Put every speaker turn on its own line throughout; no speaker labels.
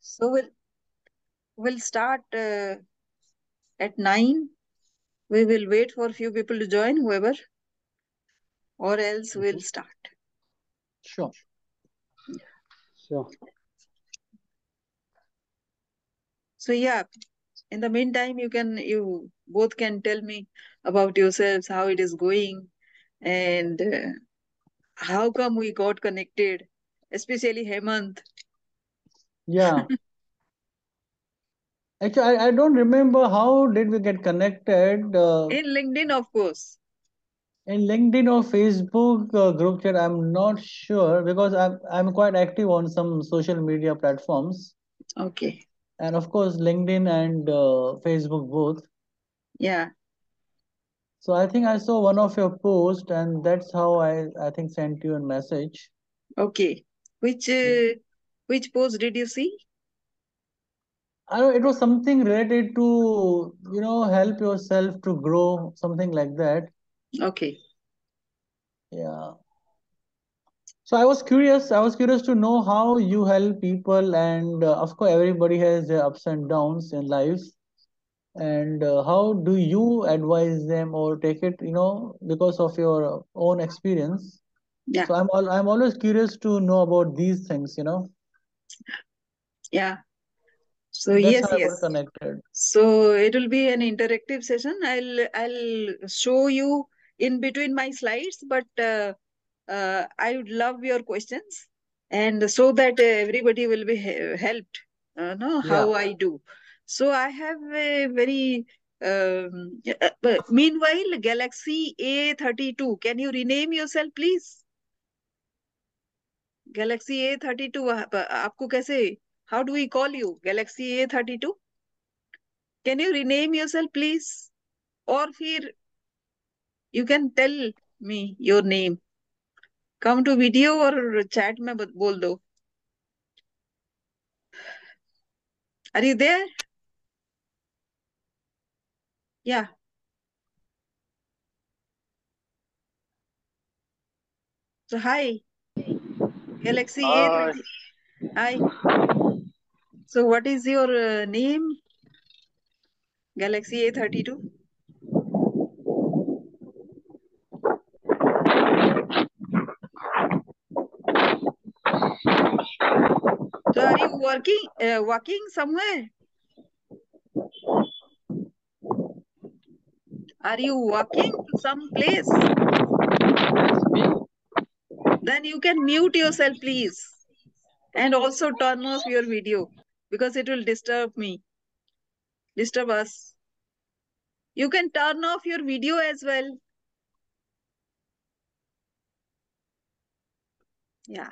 So we'll we'll start uh, at nine. We will wait for a few people to join, whoever, or else we'll start.
Sure.
Sure.
So yeah, in the meantime, you can you both can tell me about yourselves, how it is going, and uh, how come we got connected, especially Hemant.
Yeah. Actually, I, I don't remember how did we get connected uh,
In LinkedIn, of course.
in LinkedIn or Facebook uh, group chat. I'm not sure because I'm I'm quite active on some social media platforms,
Okay.
and of course LinkedIn and uh, Facebook both.
Yeah.
So I think I saw one of your posts, and that's how I I think sent you a message.
Okay. Which uh, which post did you see?
I it was something related to you know help yourself to grow, something like that.
Okay.
Yeah. So I was curious. I was curious to know how you help people, and uh, of course, everybody has their ups and downs in life. And uh, how do you advise them or take it, you know, because of your own experience?
Yeah.
So I'm all I'm always curious to know about these things, you know.
Yeah. So
That's
yes,
how I got
yes.
connected.
So it will be an interactive session. I'll I'll show you in between my slides, but uh, uh, I would love your questions, and so that uh, everybody will be helped. Uh,
Yeah.
how I do. So I have a very. Um, uh, meanwhile, Galaxy A32. Can you rename yourself, please? Galaxy A thirty two आपको कैसे how do we call you Galaxy A thirty two can you rename yourself please और फिर you can tell me your name come to video और chat में बोल दो अरे you there? Yeah. Hi. Galaxy
Hi.
A30. Hi. So what is your uh, name? Galaxy A32. So are you working, uh, working somewhere? Are you walking to some place? Then you can mute yourself, please. And also turn off your video because it will disturb me, disturb us. You can turn off your video as well. Yeah.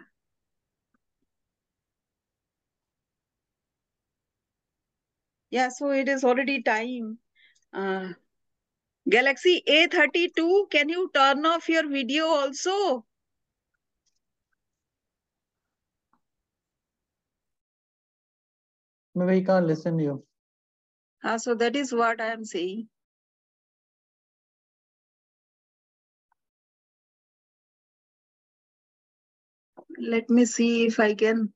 Yeah, so it is already time. Uh, Galaxy A32, can you turn off your video also?
Maybe he can't listen to you.
So that is what I am saying. Let me see if I can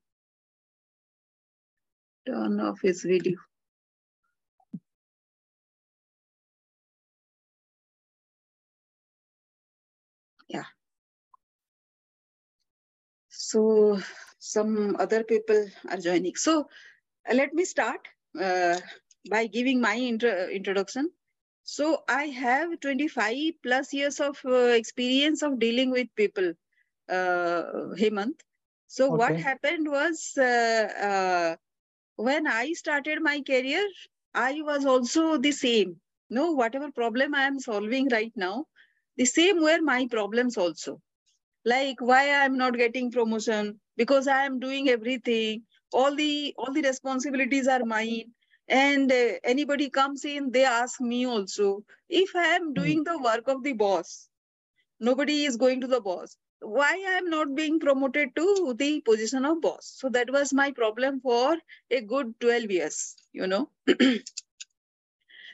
turn off his video. Yeah. So some other people are joining. So let me start uh, by giving my intro introduction. So I have 25 plus years of uh, experience of dealing with people, uh, Hemant. So what happened was uh, uh, when I started my career, I was also the same. No, whatever problem I am solving right now, the same were my problems also. Like why I am not getting promotion because I am doing everything. All the all the responsibilities are mine. And uh, anybody comes in, they ask me also if I am
Hmm.
doing the work of the boss. Nobody is going to the boss. Why I am not being promoted to the position of boss? So that was my problem for a good 12 years, you know.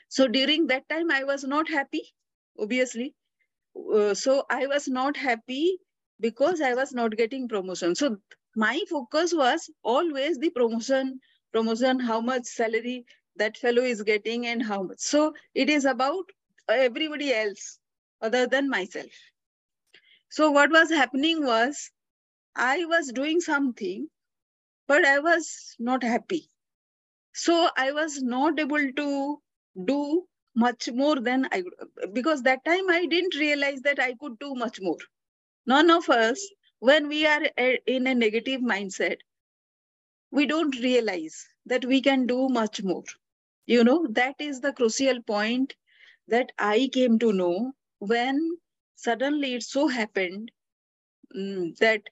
so during that time, I was not happy, obviously. Uh, so I was not happy because I was not getting promotion. So my focus was always the promotion promotion, how much salary that fellow is getting and how much. So it is about everybody else other than myself. So what was happening was I was doing something, but I was not happy. So I was not able to do much more than I because that time I didn't realize that I could do much more. None of us, when we are in a negative mindset, we don't realize that we can do much more. You know, that is the crucial point that I came to know when suddenly it so happened um, that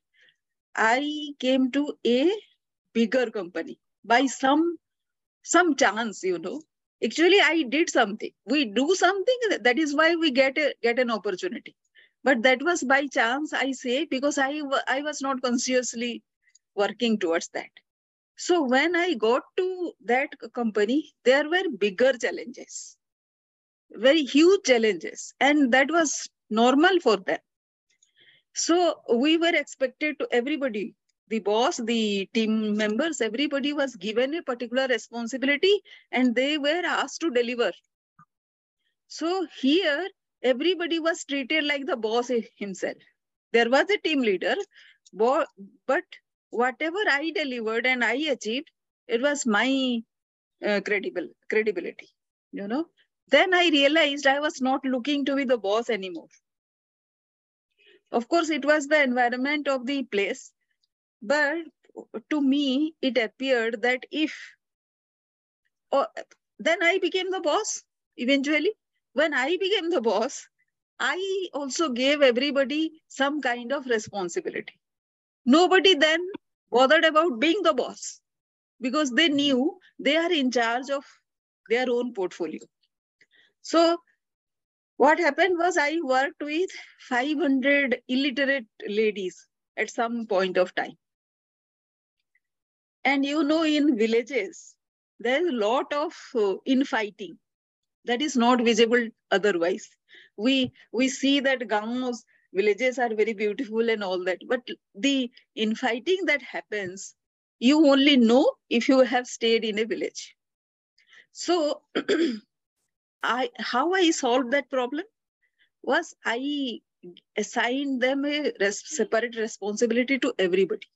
I came to a bigger company by some some chance, you know. Actually, I did something. We do something. That is why we get a, get an opportunity. But that was by chance, I say, because I I was not consciously working towards that. So when I got to that company, there were bigger challenges, very huge challenges, and that was normal for them. So we were expected to everybody, the boss, the team members, everybody was given a particular responsibility and they were asked to deliver. So here, everybody was treated like the boss himself. There was a team leader, but whatever I delivered and I achieved, it was my uh, credible credibility. You know. Then I realized I was not looking to be the boss anymore. Of course, it was the environment of the place, but to me, it appeared that if, or then I became the boss eventually. When I became the boss, I also gave everybody some kind of responsibility. Nobody then bothered about being the boss because they knew they are in charge of their own portfolio. So what happened was I worked with 500 illiterate ladies at some point of time. And you know, in villages, there's a lot of uh, infighting that is not visible otherwise. We, we see that gamos villages are very beautiful and all that but the infighting that happens you only know if you have stayed in a village. So i how i solved that problem was i assigned them a res separate responsibility to everybody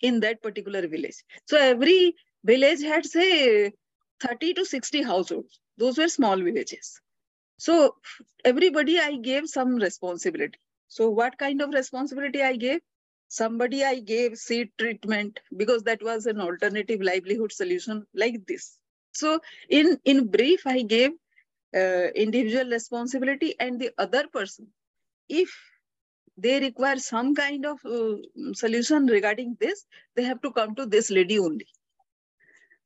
in that particular village. So every village had say 30 to 60 households those were small villages so everybody I gave some responsibility. So what kind of responsibility I gave? Somebody I gave seed treatment because that was an alternative livelihood solution like this. So in, in brief, I gave uh, individual responsibility and the other person, if they require some kind of uh, solution regarding this, they have to come to this lady only.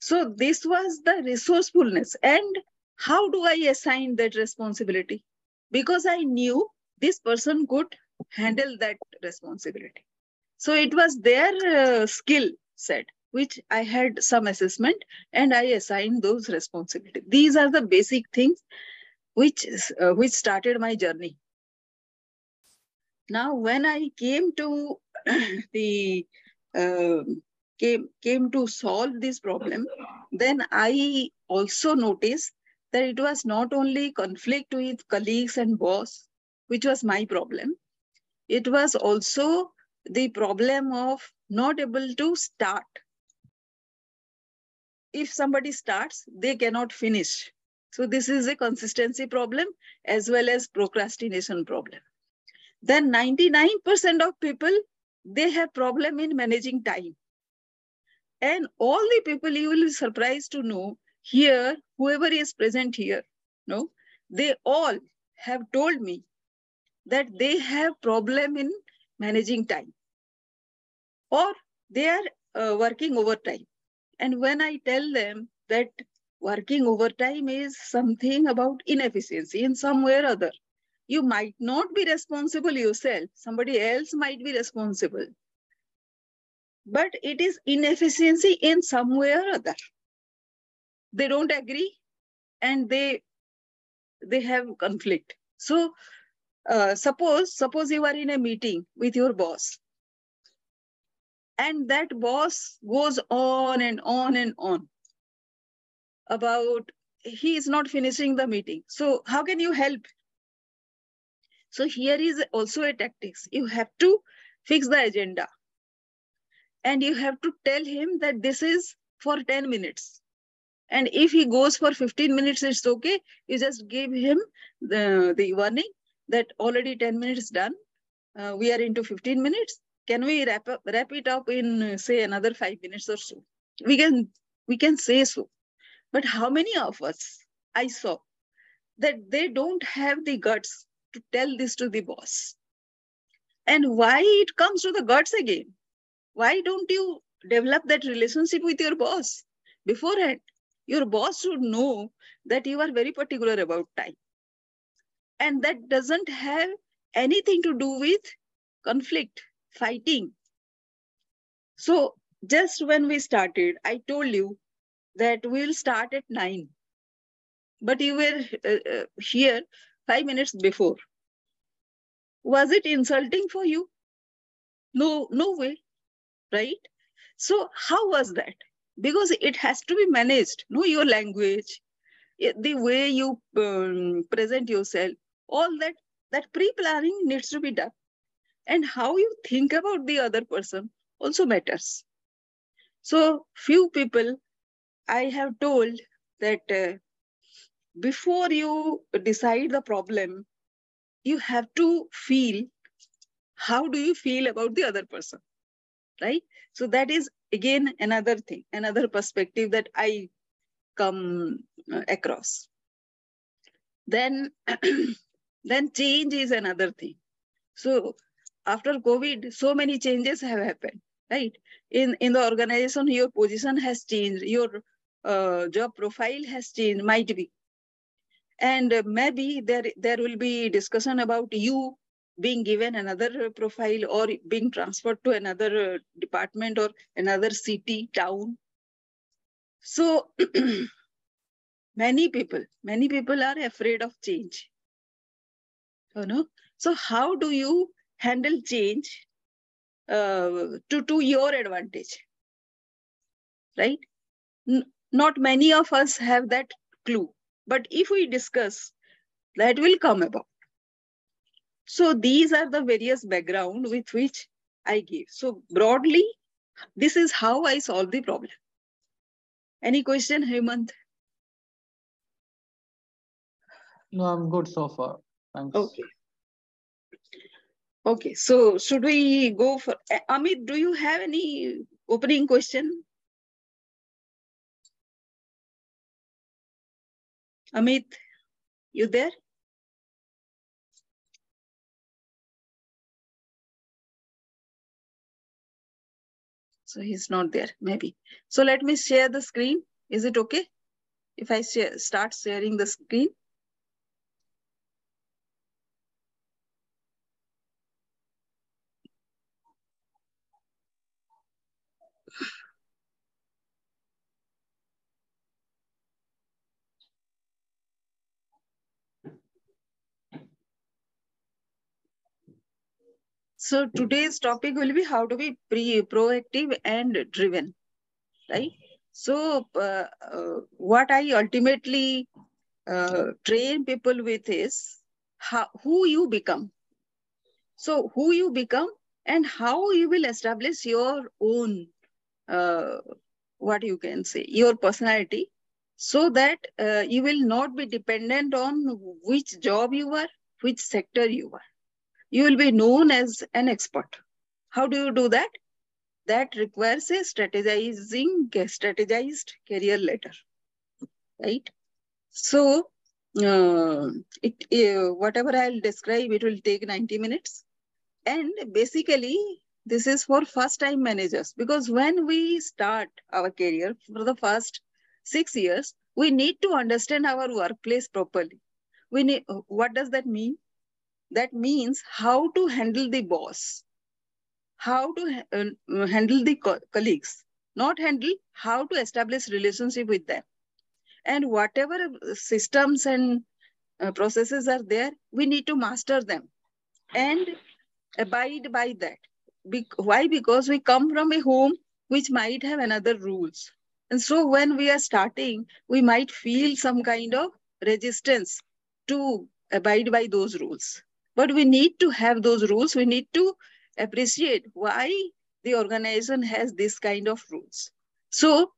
So this was the resourcefulness and how do I assign that responsibility? Because I knew this person could handle that responsibility. So it was their uh, skill set, which I had some assessment and I assigned those responsibilities. These are the basic things which, uh, which started my journey. Now, when I came to the uh, came came to solve this problem, then I also noticed that it was not only conflict with colleagues and boss, which was my problem. It was also the problem of not able to start. If somebody starts, they cannot finish. So this is a consistency problem as well as procrastination problem. Then 99% of people, they have problem in managing time. And all the people you will be surprised to know here, whoever is present here, no, they all have told me that they have problem in managing time or they are uh, working overtime. And when I tell them that working overtime is something about inefficiency in some way or other, you might not be responsible yourself. Somebody else might be responsible. But it is inefficiency in some way or other they don't agree and they they have conflict so uh, suppose suppose you are in a meeting with your boss And that boss goes on and on and on about he is not finishing the meeting. So how can you help? So here is also a tactics. You have to fix the agenda. And you have to tell him that this is for 10 minutes. And if he goes for 15 minutes, it's okay. You just give him the, the warning that already 10 minutes done. Uh, we are into 15 minutes. Can we wrap, up, wrap it up in, say, another five minutes or so? We can, we can say so. But how many of us I saw that they don't have the guts to tell this to the boss? And why it comes to the guts again? Why don't you develop that relationship with your boss beforehand? Your boss should know that you are very particular about time. And that doesn't have anything to do with conflict, fighting. So just when we started, I told you that we'll start at nine. But you were uh, uh, here five minutes before. Was it insulting for you? No, no way, right? So how was that? Because it has to be managed. Know your language, the way you um, present yourself, all that that pre-planning needs to be done. And how you think about the other person also matters. So few people I have told that uh, before you decide the problem, you have to feel how do you feel about the other person, right? So that is again another thing, another perspective that I come uh, across. Then, then change is another thing. So after COVID, so many changes have happened, right? In in the organization, your position has changed, your uh, job profile has changed, might be. And maybe there, there will be discussion about you being given another profile or being transferred to another department or another city, town. So many people, many people are afraid of change. You know? So how do you handle change uh, to, to your advantage? Right? Not many of us have that clue. But if we discuss, that will come about. So these are the various background with which I give. So broadly, this is how I solve the problem. Any question, Hemant?
No, I'm good so far. Thanks.
Okay. Okay, so should we go for Amit? Do you have any opening question? Amit, you there? So he's not there, maybe. So let me share the screen. Is it okay if I share, start sharing the screen? So today's topic will be how to be pre proactive and driven, right? So uh, uh, what I ultimately uh, train people with is how, who you become. So who you become and how you will establish your own, uh, what you can say, your personality so that uh, you will not be dependent on which job you are, which sector you are you will be known as an expert. How do you do that? That requires a strategizing, strategized career ladder, right? So, uh, it uh, whatever I'll describe, it will take 90 minutes. And basically, this is for first-time managers because when we start our career for the first six years, we need to understand our workplace properly. We need, what does that mean? That means how to handle the boss how to uh, handle the co colleagues not handle how to establish relationship with them and whatever systems and uh, processes are there we need to master them and abide by that be, why? Because we come from a home which might have another rules. And so when we are starting, we might feel some kind of resistance to abide by those rules. But we need to have those rules. We need to appreciate why the organization has this kind of rules. So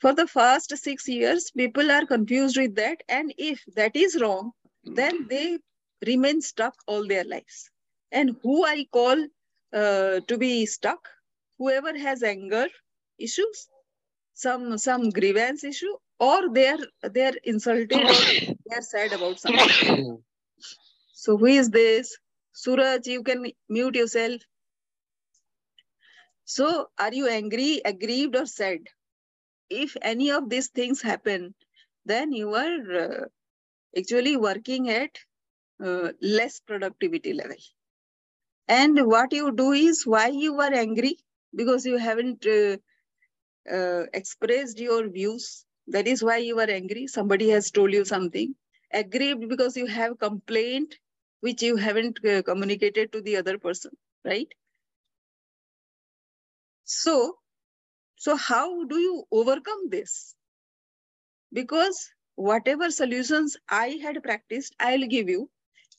for the first six years, people are confused with that. And if that is wrong, then they remain stuck all their lives. And who I call uh, to be stuck, whoever has anger issues, some some grievance issue, or they're they're insulted or they're sad about something. So who is this? Suraj, you can mute yourself. So are you angry, aggrieved, or sad? If any of these things happen, then you are uh, actually working at uh, less productivity level. And what you do is why you are angry because you haven't uh, uh, expressed your views. That is why you are angry. Somebody has told you something. Aggrieved because you have complaint which you haven't uh, communicated to the other person, right? So, so how do you overcome this? Because whatever solutions I had practiced, I'll give you,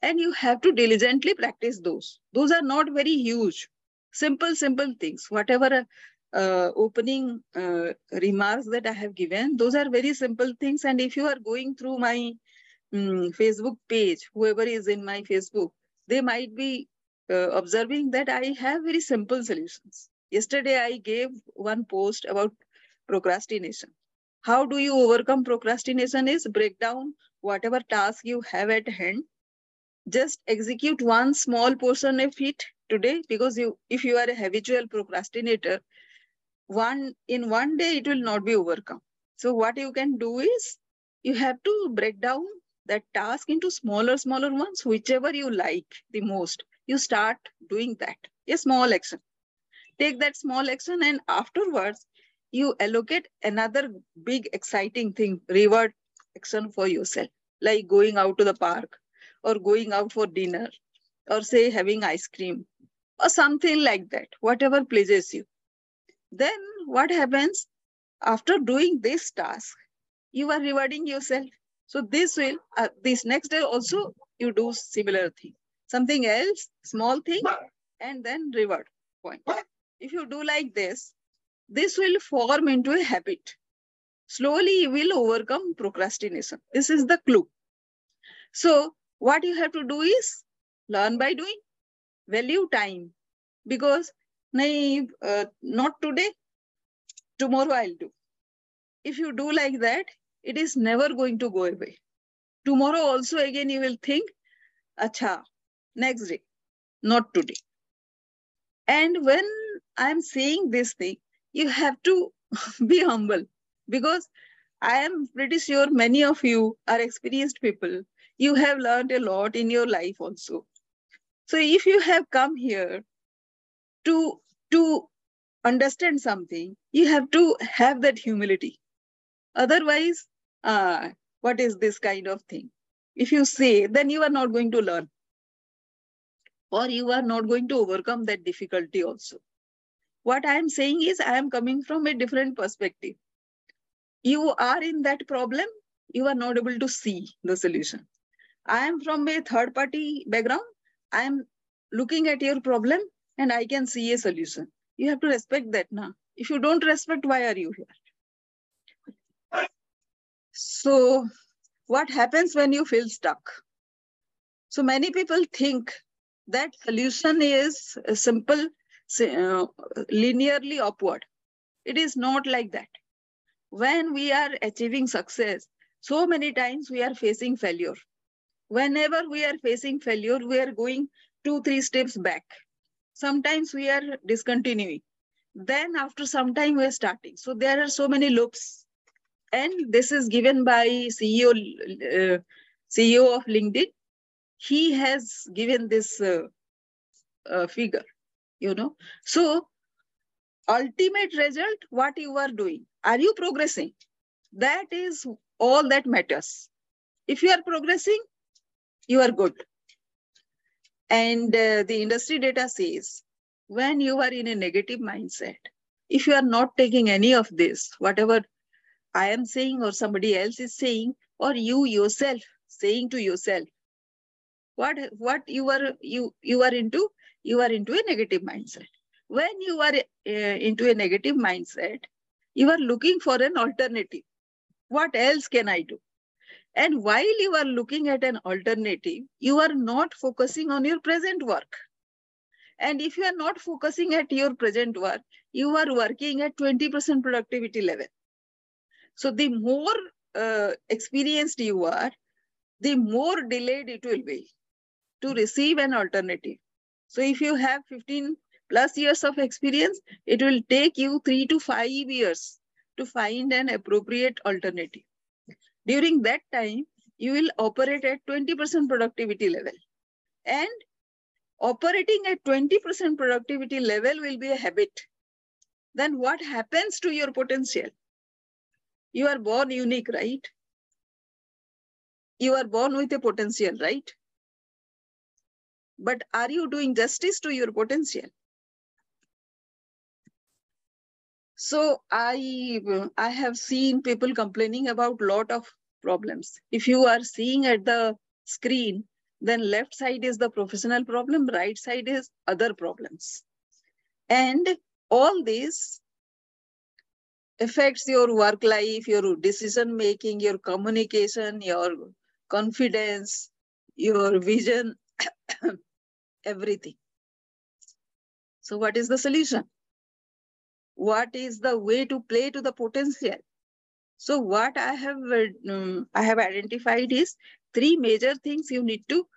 and you have to diligently practice those. Those are not very huge, simple, simple things. Whatever uh, opening uh, remarks that I have given, those are very simple things. And if you are going through my um, Facebook page, whoever is in my Facebook, they might be uh, observing that I have very simple solutions. Yesterday, I gave one post about procrastination. How do you overcome procrastination is break down whatever task you have at hand. Just execute one small portion of it today because you, if you are a habitual procrastinator, one in one day it will not be overcome. So what you can do is you have to break down that task into smaller, smaller ones, whichever you like the most. You start doing that, a small action. Take that small action and afterwards you allocate another big exciting thing, reward action for yourself, like going out to the park or going out for dinner or say having ice cream or something like that, whatever pleases you. Then what happens after doing this task? You are rewarding yourself. So this will, uh, this next day also you do similar thing. Something else, small thing, and then reward point. If you do like this, this will form into a habit. Slowly you will overcome procrastination. This is the clue. So what you have to do is learn by doing, value time. Because uh, not today, tomorrow I'll do. If you do like that, it is never going to go away. Tomorrow also again you will think, acha, next day, not today. And when I'm saying this thing, you have to be humble because I am pretty sure many of you are experienced people. You have learned a lot in your life also. So if you have come here to, to understand something, you have to have that humility. Otherwise, uh, what is this kind of thing? If you say, then you are not going to learn. Or you are not going to overcome that difficulty also. What I am saying is I am coming from a different perspective. You are in that problem, you are not able to see the solution. I am from a third party background. I am looking at your problem and I can see a solution. You have to respect that now. If you don't respect, why are you here? So what happens when you feel stuck? So many people think that solution is simple uh, linearly upward. It is not like that. When we are achieving success, so many times we are facing failure. Whenever we are facing failure, we are going two, three steps back. Sometimes we are discontinuing. Then after some time, we are starting. So there are so many loops. And this is given by CEO, uh, CEO of LinkedIn. He has given this uh, uh, figure you know so ultimate result what you are doing are you progressing that is all that matters if you are progressing you are good and uh, the industry data says when you are in a negative mindset. If you are not taking any of this, whatever I am saying or somebody else is saying, or you yourself saying to yourself, what what you are you you are into you are into a negative mindset. When you are uh, into a negative mindset you are looking for an alternative. What else can i do? And while you are looking at an alternative you are not focusing on your present work. And if you are not focusing at your present work you are working at 20% productivity level so the more uh, experienced you are the more delayed it will be to receive an alternative. So if you have 15 plus years of experience, it will take you three to five years to find an appropriate alternative. During that time, you will operate at 20% productivity level. And operating at 20% productivity level will be a habit. Then what happens to your potential? You are born unique, right? You are born with a potential, right? but are you doing justice to your potential? So I, I have seen people complaining about lot of problems. If you are seeing at the screen, then left side is the professional problem, right side is other problems. And all this affects your work life, your decision making, your communication, your confidence, your vision, everything. So what is the solution? What is the way to play to the potential? So what I have um, I have identified is three major things you need to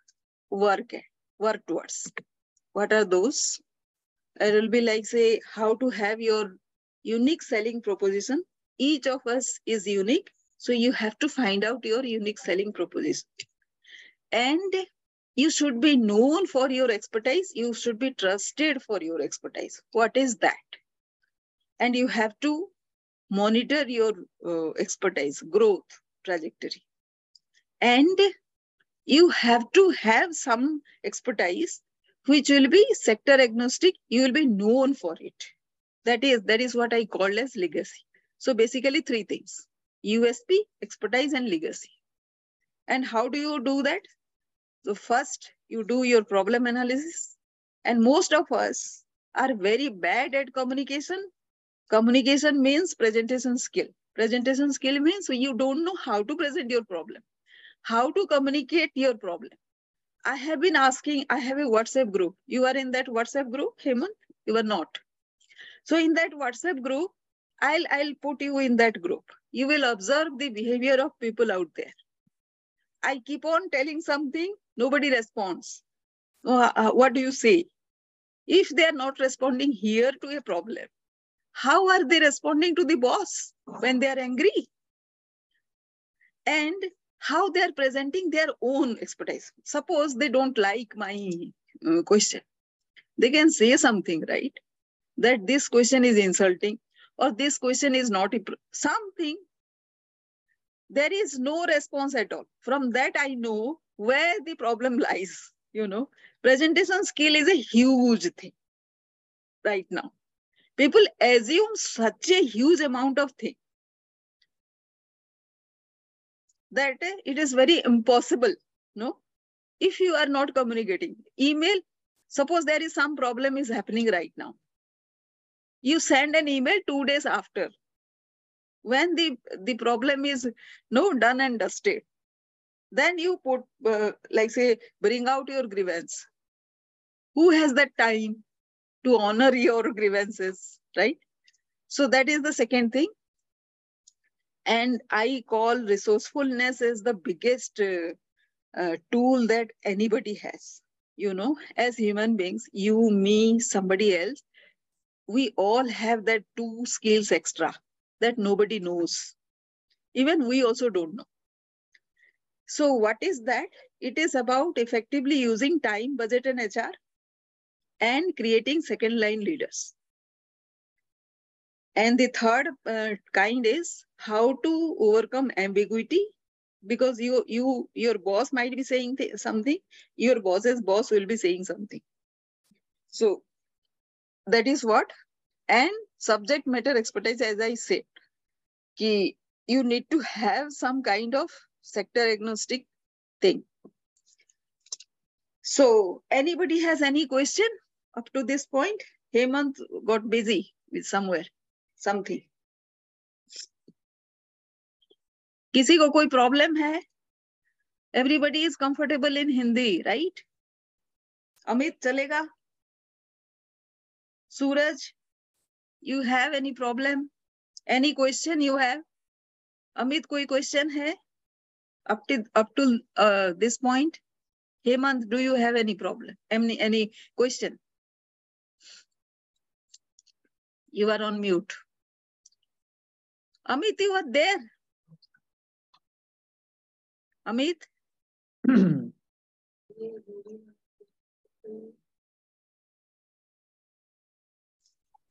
work at, work towards. What are those? It will be like say how to have your unique selling proposition. Each of us is unique. So you have to find out your unique selling proposition. And you should be known for your expertise. You should be trusted for your expertise. What is that? And you have to monitor your uh, expertise, growth trajectory. And you have to have some expertise which will be sector agnostic. You will be known for it. That is, that is what I call as legacy. So basically three things, USP, expertise and legacy. And how do you do that? So first you do your problem analysis and most of us are very bad at communication. Communication means presentation skill. Presentation skill means you don't know how to present your problem, how to communicate your problem. I have been asking, I have a WhatsApp group. You are in that WhatsApp group, Hemant? You are not. So in that WhatsApp group, I'll, I'll put you in that group. You will observe the behavior of people out there. I keep on telling something, nobody responds. Uh, uh, what do you say? If they are not responding here to a problem, how are they responding to the boss when they are angry? And how they are presenting their own expertise. Suppose they don't like my uh, question. They can say something, right? That this question is insulting or this question is not something there is no response at all. From that, I know where the problem lies. You know, presentation skill is a huge thing right now. People assume such a huge amount of thing that it is very impossible. No, if you are not communicating, email. Suppose there is some problem is happening right now. You send an email two days after. When the the problem is no done and dusted then you put uh, like say bring out your grievance who has that time to honor your grievances right? So that is the second thing. And i call resourcefulness as the biggest uh, uh, tool that anybody has. You know as human beings you me somebody else we all have that two skills extra that nobody knows. Even we also don't know. So what is that? It is about effectively using time, budget, and HR and creating second line leaders. And the third uh, kind is how to overcome ambiguity because you you your boss might be saying something, your boss's boss will be saying something. So that is what and subject matter expertise as i said ki you need to have some kind of sector agnostic thing so anybody has any question up to this point hemant got busy with somewhere something किसी को कोई problem है everybody is comfortable in Hindi right Amit चलेगा Suraj you have any problem any question you have Amit कोई question है up to up to uh, this point hemant do you have any problem any any question you are on mute amit you are there amit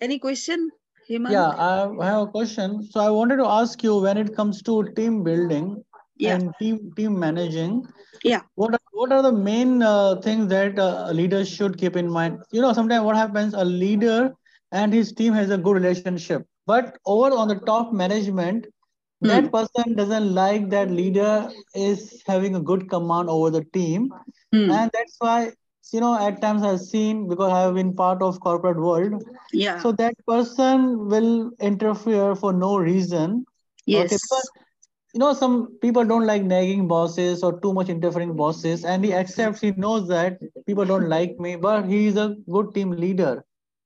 any question hemant
Yeah, I have a question. So I wanted to ask you when it comes to team building
Yeah.
and team team managing.
Yeah.
What are, what are the main uh, things that uh, leaders should keep in mind? You know, sometimes what happens, a leader and his team has a good relationship, but over on the top management,
Hmm.
that person doesn't like that leader is having a good command over the team,
Hmm.
and that's why you know at times I've seen because I have been part of corporate world
yeah.
so that person will interfere for no reason.
Yes.
okay, because you know some people don't like nagging bosses or too much interfering bosses and he accepts he knows that people don't like me but he is a good team leader.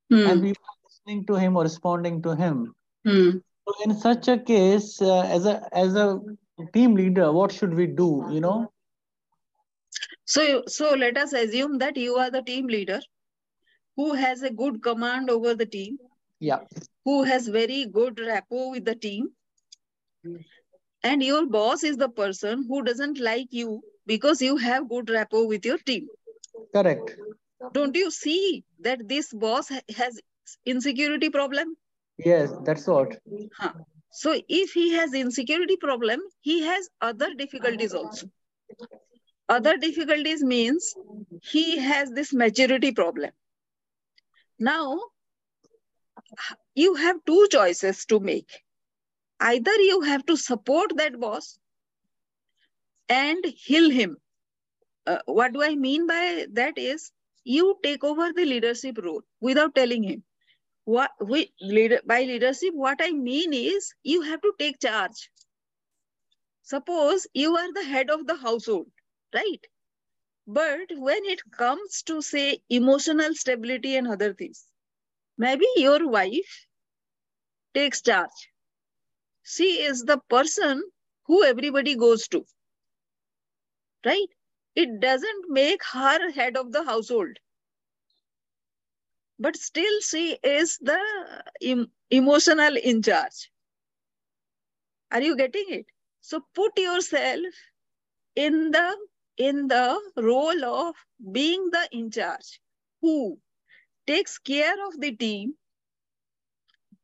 Hmm.
and people are listening to him or responding to him.
Hmm.
so in such a case uh, as a as a team leader what should we do you know
So, so let us assume that you are the team leader who has a good command over the team,
yeah
who has very good rapport with the team. And your boss is the person who doesn't like you because you have good rapport with your team.
correct
Don't you see that this boss has insecurity problem?
yes that's what
Huh. So if he has insecurity problem, he has other difficulties also. Other difficulties means he has this maturity problem. Now, you have two choices to make. Either you have to support that boss and heal him. Uh, what do I mean by that is you take over the leadership role without telling him. What we leader by leadership, what I mean is you have to take charge. Suppose you are the head of the household, right? But when it comes to say emotional stability and other things, maybe your wife takes charge. She is the person who everybody goes to, right? It doesn't make her head of the household. But still, she is the em- emotional in charge. Are you getting it? So put yourself in the in the role of being the in charge who takes care of the team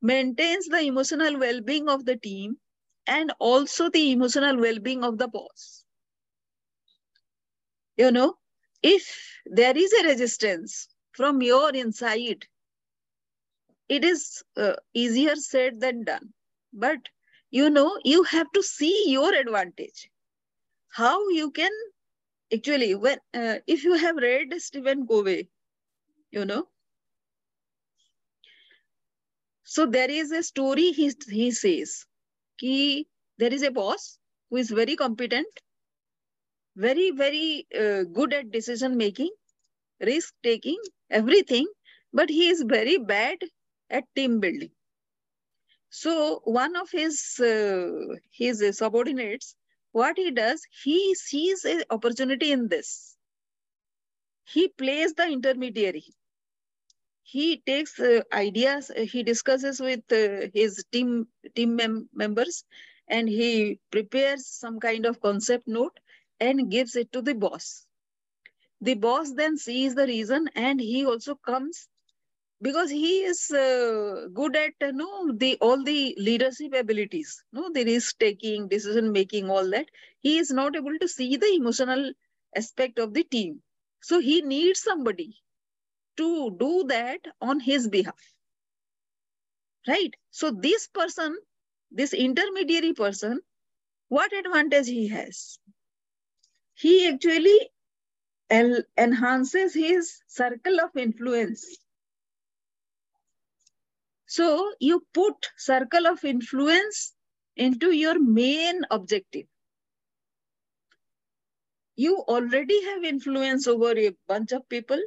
maintains the emotional well-being of the team and also the emotional well-being of the boss. You know if there is a resistance from your inside it is uh, easier said than done. But you know you have to see your advantage. How you can actually when uh, if you have read stephen covey you know so there is a story he, he says ki there is a boss who is very competent very very uh, good at decision making risk taking everything but he is very bad at team building. So one of his uh, his subordinates what he does he sees an opportunity in this. He plays the intermediary. He takes uh, ideas uh, he discusses with uh, his team team mem- members and he prepares some kind of concept note and gives it to the boss. The boss then sees the reason and he also comes because he is uh, good at you know the all the leadership abilities no the risk taking decision making all that he is not able to see the emotional aspect of the team so he needs somebody to do that on his behalf. Right? So this person, this intermediary person, what advantage he has? He actually enhances his circle of influence. So you put circle of influence into your main objective. You already have influence over a bunch of people.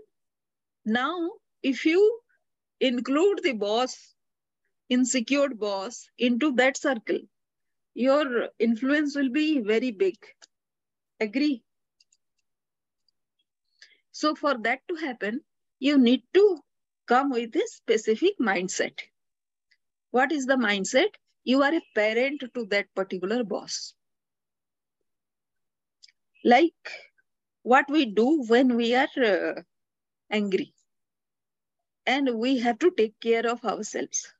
Now, if you include the boss, insecure boss into that circle, your influence will be very big. Agree? So for that to happen, you need to come with a specific mindset. What is the mindset? You are a parent to that particular boss. Like what we do when we are uh, angry and we have to take care of ourselves.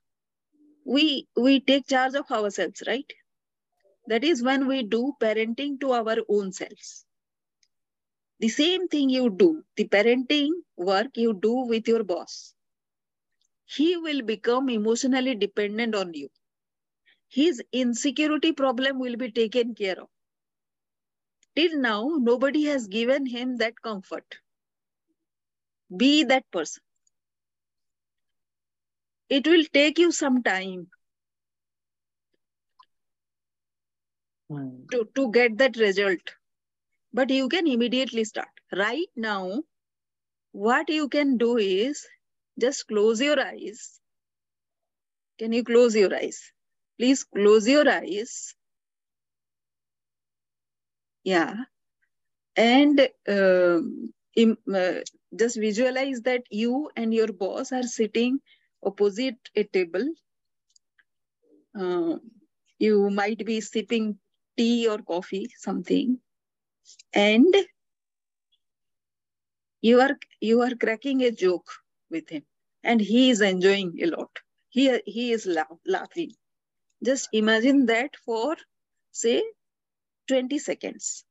We, we take charge of ourselves, right? That is when we do parenting to our own selves. The same thing you do, the parenting work you do with your boss. He will become emotionally dependent on you. His insecurity problem will be taken care of. Till now, nobody has given him that comfort. Be that person. It will take you some time to, to get that result. But you can immediately start. Right now, what you can do is just close your eyes. Can you close your eyes? Please close your eyes. Yeah. And im- uh, just visualize that you and your boss are sitting opposite a table. Uh, you might be sipping tea or coffee, something, and you are you are cracking a joke with him, and he is enjoying a lot. He he is laugh, laughing. Just imagine that for say 20 seconds.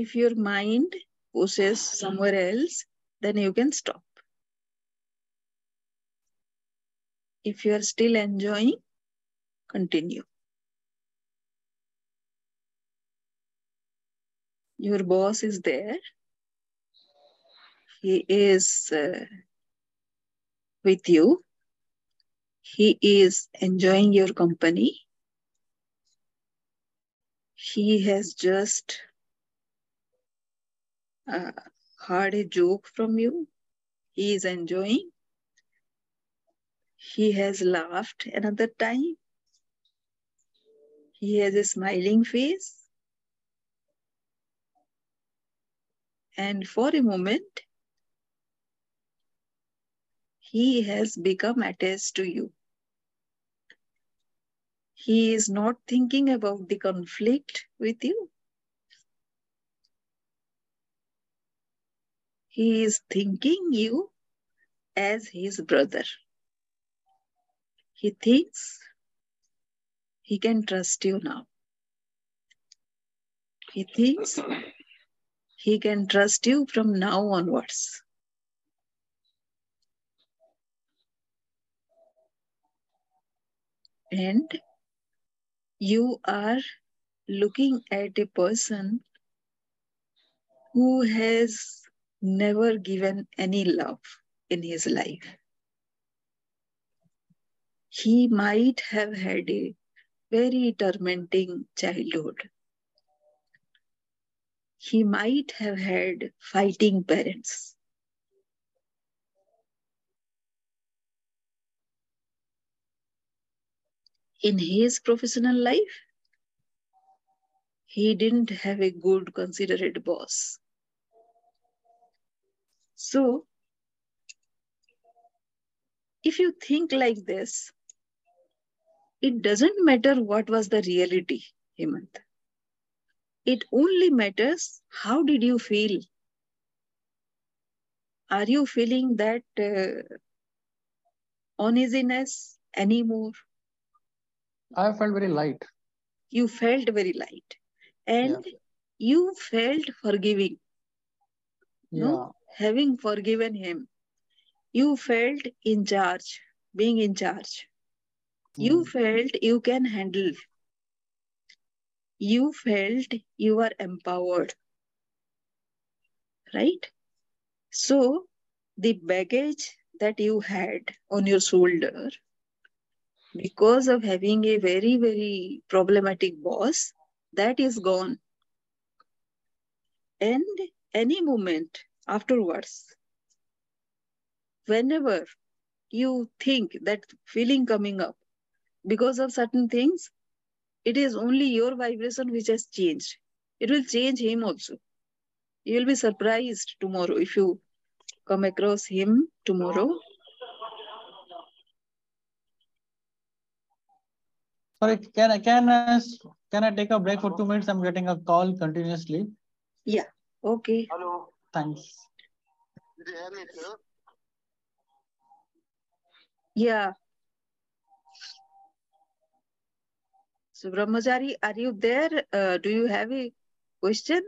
If your mind pushes somewhere else, then you can stop. If you are still enjoying, continue. Your boss is there. He is uh, with you. He is enjoying your company. He has just uh, heard a joke from you. He is enjoying. He has laughed another time. He has a smiling face. And for a moment, he has become attached to you. He is not thinking about the conflict with you. He is thinking you as his brother. He thinks he can trust you now. He thinks he can trust you from now onwards. And you are looking at a person who has never given any love in his life. He might have had a very tormenting childhood. He might have had fighting parents. in his professional life, he didn't have a good, considerate boss. So, if you think like this, it doesn't matter what was the reality, Hemant. It only matters how did you feel? Are you feeling that uh, uneasiness anymore?
I felt very light.
You felt very light and
Yeah.
you felt forgiving,
Yeah.
no? Having forgiven him, you felt in charge, being in charge. You
Mm.
felt you can handle. You felt you are empowered, right? So, the baggage that you had on your shoulder because of having a very, very problematic boss, that is gone. And any moment afterwards, whenever you think that feeling coming up because of certain things, it is only your vibration which has changed. It will change him also. You will be surprised tomorrow if you come across him tomorrow.
Sorry, can I can I, can I take a break for two minutes? I'm getting a call continuously. Yeah.
Okay.
Hello,
Thanks.
did you hear me, sir?
Yeah. So Brahmachari, are you there? Uh, do you have a question?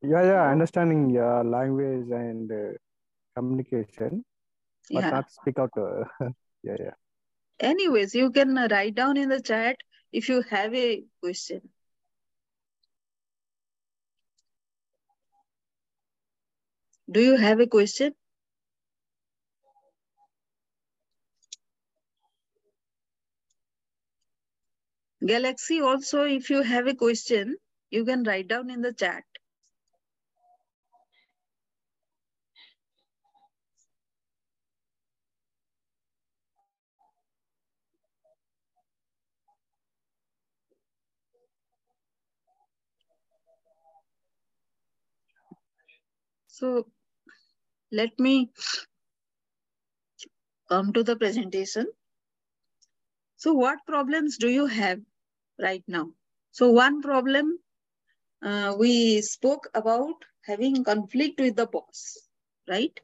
Yeah, yeah, understanding uh, language and uh, communication, but
Yeah.
not speak out. Uh, yeah, yeah.
Anyways, you can uh, write down in the chat if you have a question. Do you have a question? Galaxy, also, if you have a question, you can write down in the chat. So let me come to the presentation. So what problems do you have right now? So one problem, uh, we spoke about having conflict with the boss, right?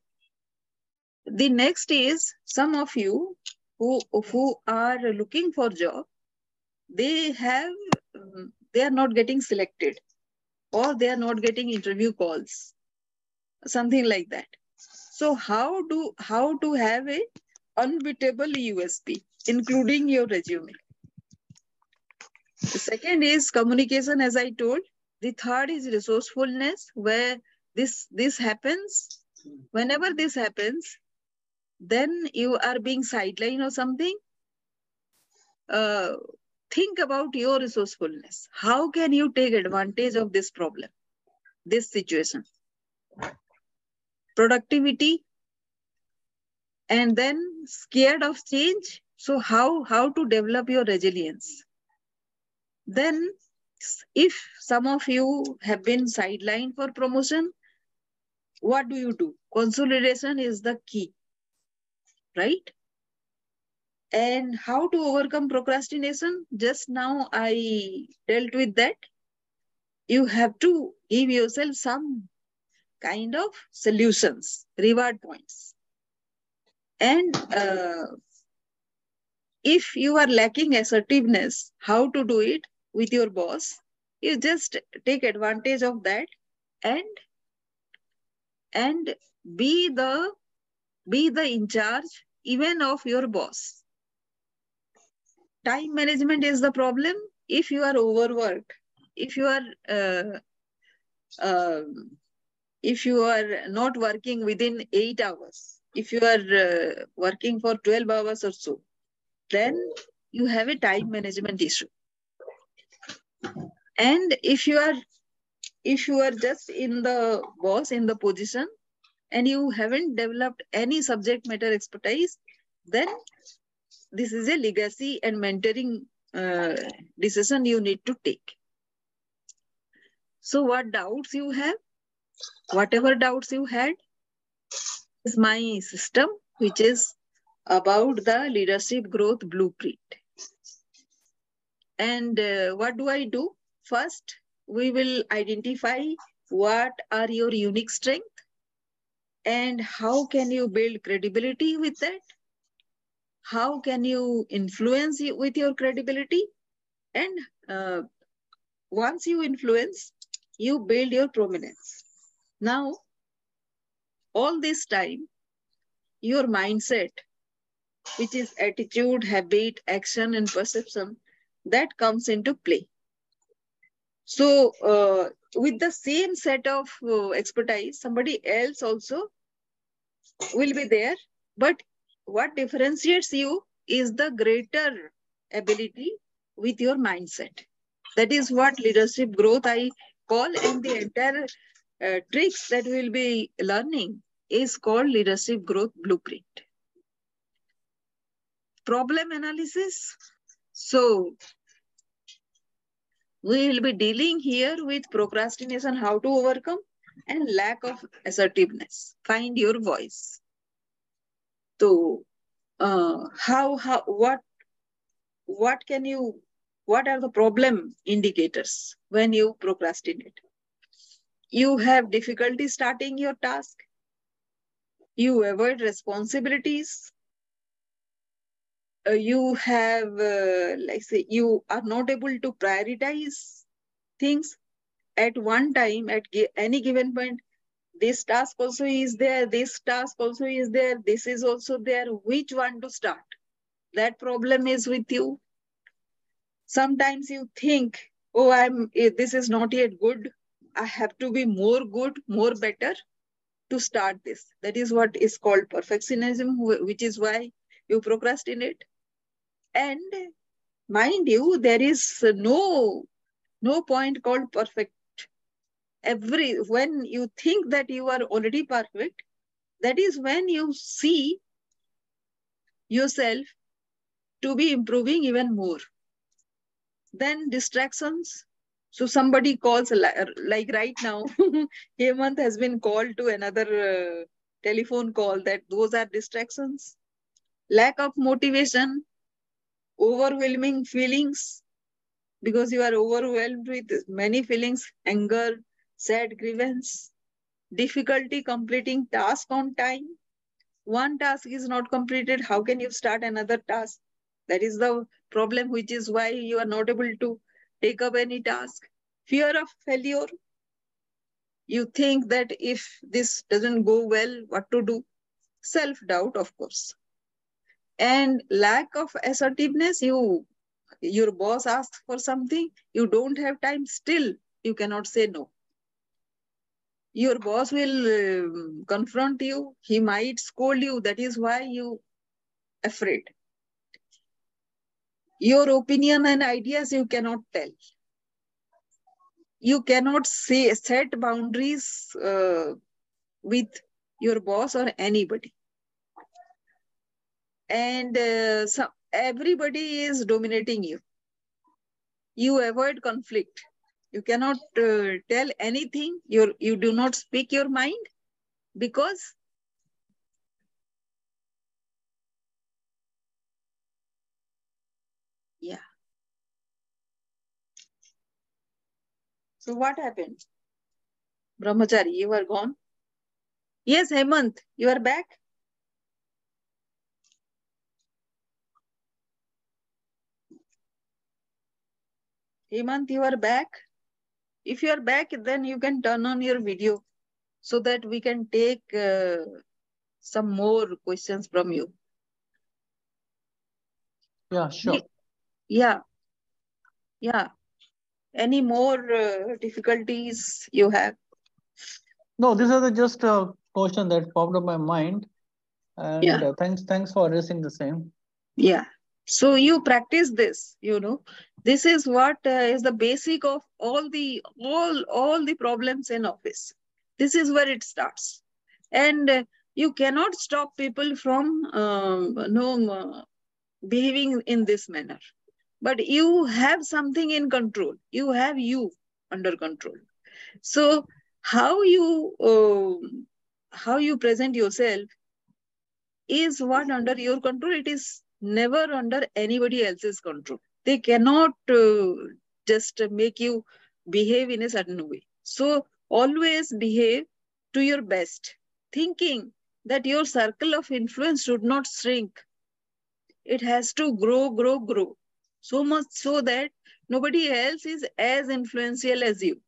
The next is some of you who, who are looking for job, they have, um, they are not getting selected or they are not getting interview calls, something like that. So how do, how to have a unbeatable USP, including your resume? The second is communication, as I told. The third is resourcefulness, where this this happens. Whenever this happens, then you are being sidelined or something. Uh, think about your resourcefulness. How can you take advantage of this problem, this situation? Productivity, and then scared of change. So how how to develop your resilience? Then, if some of you have been sidelined for promotion, what do you do? Consolidation is the key, right? And how to overcome procrastination? Just now I dealt with that. You have to give yourself some kind of solutions, reward points. And uh, if you are lacking assertiveness, how to do it with your boss? You just take advantage of that and and be the be the in charge even of your boss time management is the problem if you are overworked if you are uh, uh, if you are not working within 8 hours if you are uh, working for 12 hours or so then you have a time management issue and if you are if you are just in the boss in the position and you haven't developed any subject matter expertise then this is a legacy and mentoring uh, decision you need to take. So what doubts you have, whatever doubts you had, is my system, which is about the leadership growth blueprint. And uh, what do I do? First, we will identify what are your unique strength and how can you build credibility with that? How can you influence with your credibility? And uh, once you influence, you build your prominence. Now, all this time, your mindset, which is attitude, habit, action, and perception, that comes into play. So, uh, with the same set of uh, expertise, somebody else also will be there. But what differentiates you is the greater ability with your mindset. That is what leadership growth I call, and the entire uh, tricks that we'll be learning is called leadership growth blueprint. Problem analysis. So we will be dealing here with procrastination, how to overcome, and lack of assertiveness. Find your voice. So, uh, how, how, what, what can you, what are the problem indicators when you procrastinate? You have difficulty starting your task. You avoid responsibilities. Uh, you have, uh, like say, you are not able to prioritize things at one time, at any given point. This task also is there, this task also is there, this is also there. Which one to start? That problem is with you. Sometimes you think, oh, I'm this is not yet good. I have to be more good, more better to start this. That is what is called perfectionism, which is why you procrastinate. And mind you, there is no, no point called perfect. Every when you think that you are already perfect, that is when you see yourself to be improving even more. Then distractions. So somebody calls like right now, Hemant has been called to another uh, telephone call that those are distractions. Lack of motivation, overwhelming feelings because you are overwhelmed with many feelings anger sad grievance difficulty completing task on time one task is not completed how can you start another task that is the problem which is why you are not able to take up any task? Fear of failure? You think that if this doesn't go well what to do? Self doubt of course. And lack of assertiveness you your boss asks for something you don't have time still you cannot say no. Your boss will uh, confront you. He might scold you. That is why you afraid your opinion and ideas you cannot tell you cannot say set boundaries uh, with your boss or anybody and uh, so everybody is dominating you. You avoid conflict. You cannot uh, tell anything. You you do not speak your mind because yeah. So what happened? Brahmachari, you are gone. Yes, Hemant, you are back. Hemant, you are back. If you are back, then you can turn on your video so that we can take uh, some more questions from you.
Yeah, sure.
Yeah. Yeah. Any more uh, difficulties you have?
No, this is just a question that popped up my mind. And
Yeah.
uh, thanks, thanks for addressing the same.
Yeah. So you practice this, you know. This is what uh, is the basic of all the all all the problems in office. This is where it starts, and uh, you cannot stop people from um, no uh, behaving in this manner. But you have something in control. You have you under control. So how you um, how you present yourself is what under your control. It is never under anybody else's control. They cannot uh, just make you behave in a certain way. So always behave to your best, thinking that your circle of influence should not shrink. It has to grow, grow, grow. So much so that nobody else is as influential as you.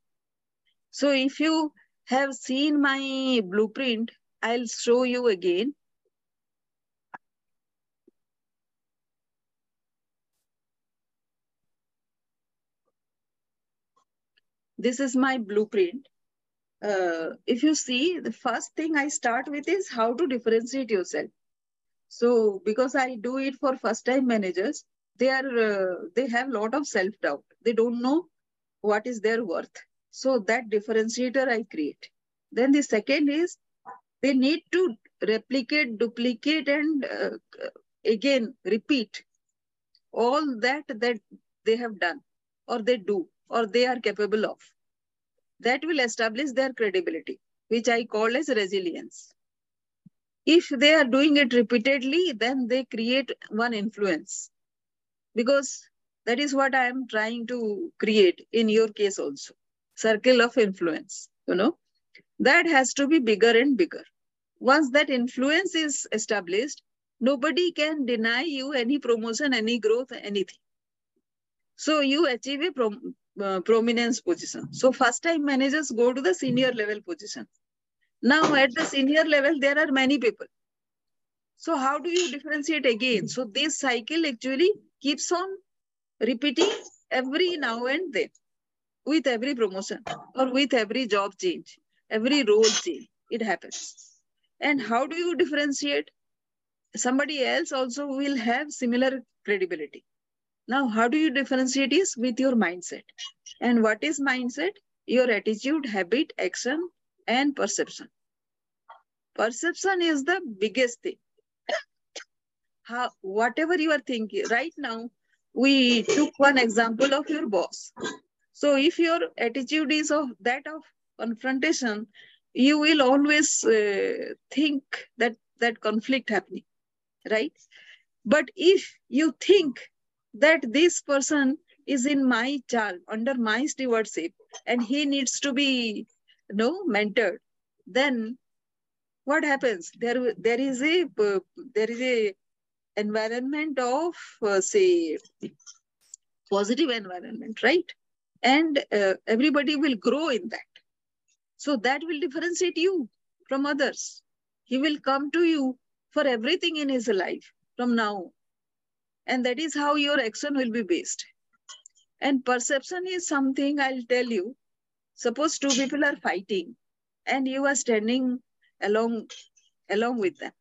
So if you have seen my blueprint, I'll show you again. This is my blueprint. Uh, if you see, the first thing I start with is how to differentiate yourself. So because I do it for first time managers, they are uh, they have lot of self doubt. They don't know what is their worth. So that differentiator I create. Then the second is they need to replicate, duplicate, and uh, again repeat all that that they have done or they do or they are capable of. That will establish their credibility, which I call as resilience. If they are doing it repeatedly, then they create one influence. Because that is what I am trying to create in your case also. Circle of influence, you know. That has to be bigger and bigger. Once that influence is established, nobody can deny you any promotion, any growth, anything. So you achieve a prom uh, prominence position. So first time managers go to the senior level position. Now at the senior level, there are many people. So how do you differentiate again? So this cycle actually keeps on repeating every now and then with every promotion or with every job change, every role change, it happens. And how do you differentiate? Somebody else also will have similar credibility. Now, how do you differentiate is with your mindset. And what is mindset? Your attitude, habit, action, and perception. Perception is the biggest thing. How, whatever you are thinking, right now, we took one example of your boss. So if your attitude is of that of confrontation, you will always uh, think that that conflict happening, right? But if you think that this person is in my charge, under my stewardship, and he needs to be you know, mentored, then what happens? There, there is a uh, there is a environment of uh, say positive environment, right? And uh, everybody will grow in that. So that will differentiate you from others. He will come to you for everything in his life from now and that is how your action will be based. And perception is something I'll tell you. Suppose two people are fighting and you are standing along, along with them.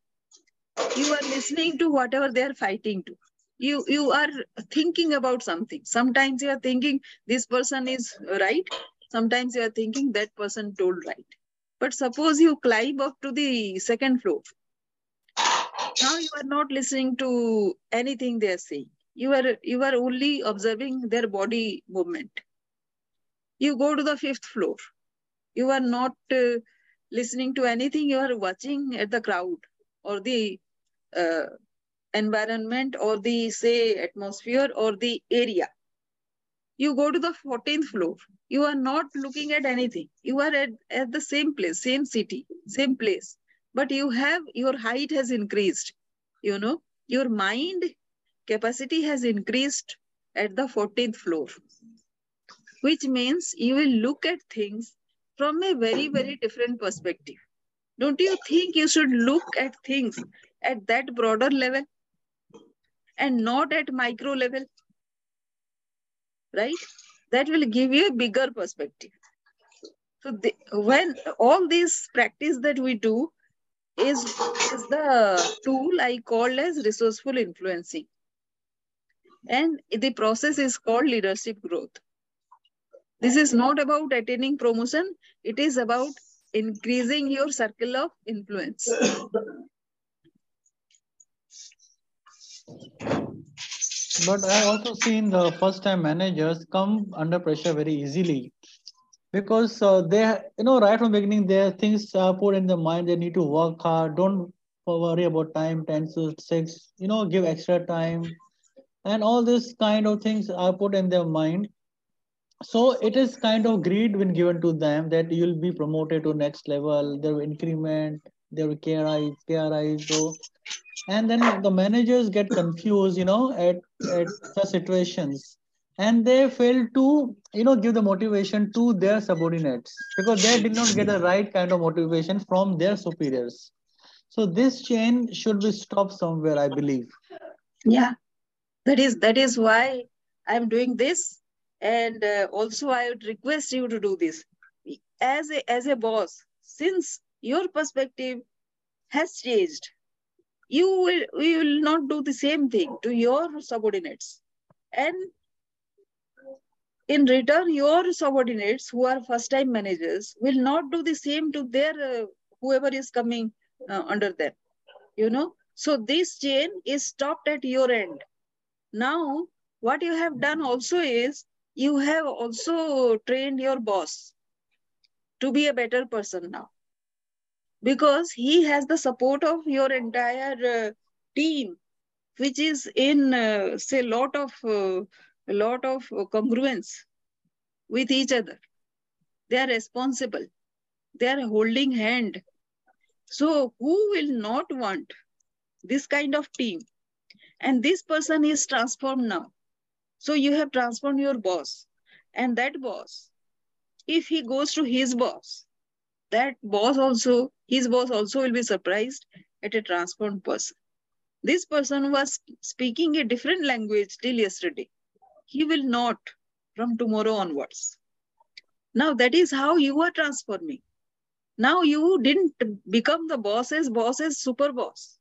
You are listening to whatever they are fighting to. You, you are thinking about something. Sometimes you are thinking this person is right. Sometimes you are thinking that person told right. But suppose you climb up to the second floor now you are not listening to anything they are saying. You are you are only observing their body movement. You go to the fifth floor. You are not uh, listening to anything. You are watching at the crowd or the uh, environment or the say atmosphere or the area. You go to the 14th floor. You are not looking at anything. You are at, at the same place, same city, same place but you have your height has increased you know your mind capacity has increased at the 14th floor which means you will look at things from a very very different perspective don't you think you should look at things at that broader level and not at micro level right that will give you a bigger perspective so the, when all these practice that we do is, is the tool I call as resourceful influencing. And the process is called leadership growth. This is not about attaining promotion. It is about increasing your circle of influence.
But I also seen the first time managers come under pressure very easily because uh, they, you know, right from the beginning, their things are put in the mind. They need to work hard. Don't worry about time, 10 to 6, you know, give extra time. And all this kind of things are put in their mind. So it is kind of greed when given to them that you'll be promoted to next level, will increment, there will KRI, KRI. So and then the managers get confused you know at at such situations. And they fail to you know give the motivation to their subordinates because they did not get the right kind of motivation from their superiors. So this chain should be stopped somewhere i believe.
Yeah. That is that is why i'm doing this. And uh, also i would request you to do this. As a as a boss since your perspective has changed. You will you will not do the same thing to your subordinates. And in return your subordinates who are first time managers will not do the same to their uh, whoever is coming uh, under them you know. So this chain is stopped at your end. Now what you have done also is you have also trained your boss to be a better person now because he has the support of your entire uh, team which is in uh, say lot of uh, lot of congruence with each other. They are responsible. They are holding hand. So who will not want this kind of team? And this person is transformed now. So you have transformed your boss. And that boss if he goes to his boss that boss also his boss also will be surprised at a transformed person. This person was speaking a different language till yesterday. He will not from tomorrow onwards. Now that is how you are transforming. Now you didn't become the boss's boss's super boss,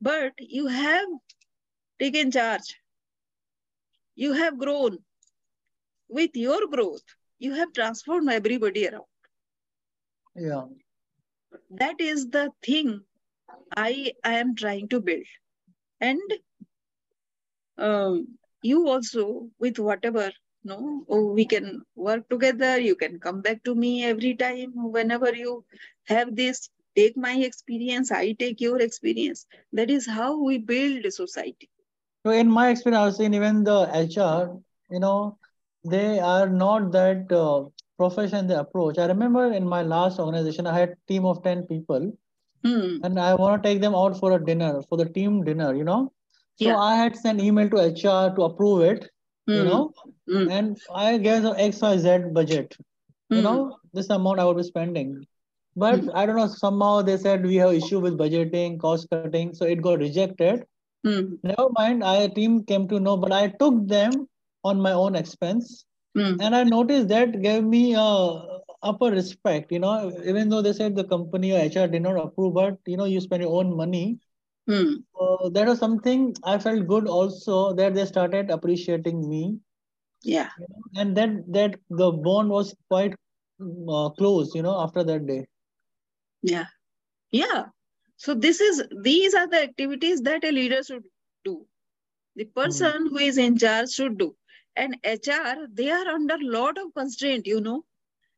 but you have taken charge. You have grown. With your growth, you have transformed everybody around.
Yeah.
That is the thing i i am trying to build. And um, you also with whatever no oh, we can work together you can come back to me every time whenever you have this take my experience i take your experience. That is how we build a society.
So in my experience i've even the hr you know they are not that uh, profession, the approach. I remember in my last organization, I had a team of 10 people
Hmm.
and I want to take them out for a dinner, for the team dinner, you know. So
Yeah.
I had sent email to HR to approve it, you
Hmm.
know,
Hmm.
and I gave them XYZ budget, you
Hmm.
know, this amount I would be spending. But
Hmm.
I don't know, somehow they said we have issue with budgeting, cost cutting, so it got rejected.
Hmm.
Never mind, I team came to know, but I took them on my own expense
Hmm.
and I noticed that gave me uh, upper respect. You know, even though they said the company or HR did not approve, but you know, you spend your own money.
Hmm.
So that was something I felt good also that they started appreciating me,
Yeah.
you know, and that that the bond was quite uh, close. You know, after that day.
Yeah. Yeah. So this is these are the activities that a leader should do. The person who is in charge should do. And HR, they are under lot of constraint, you know.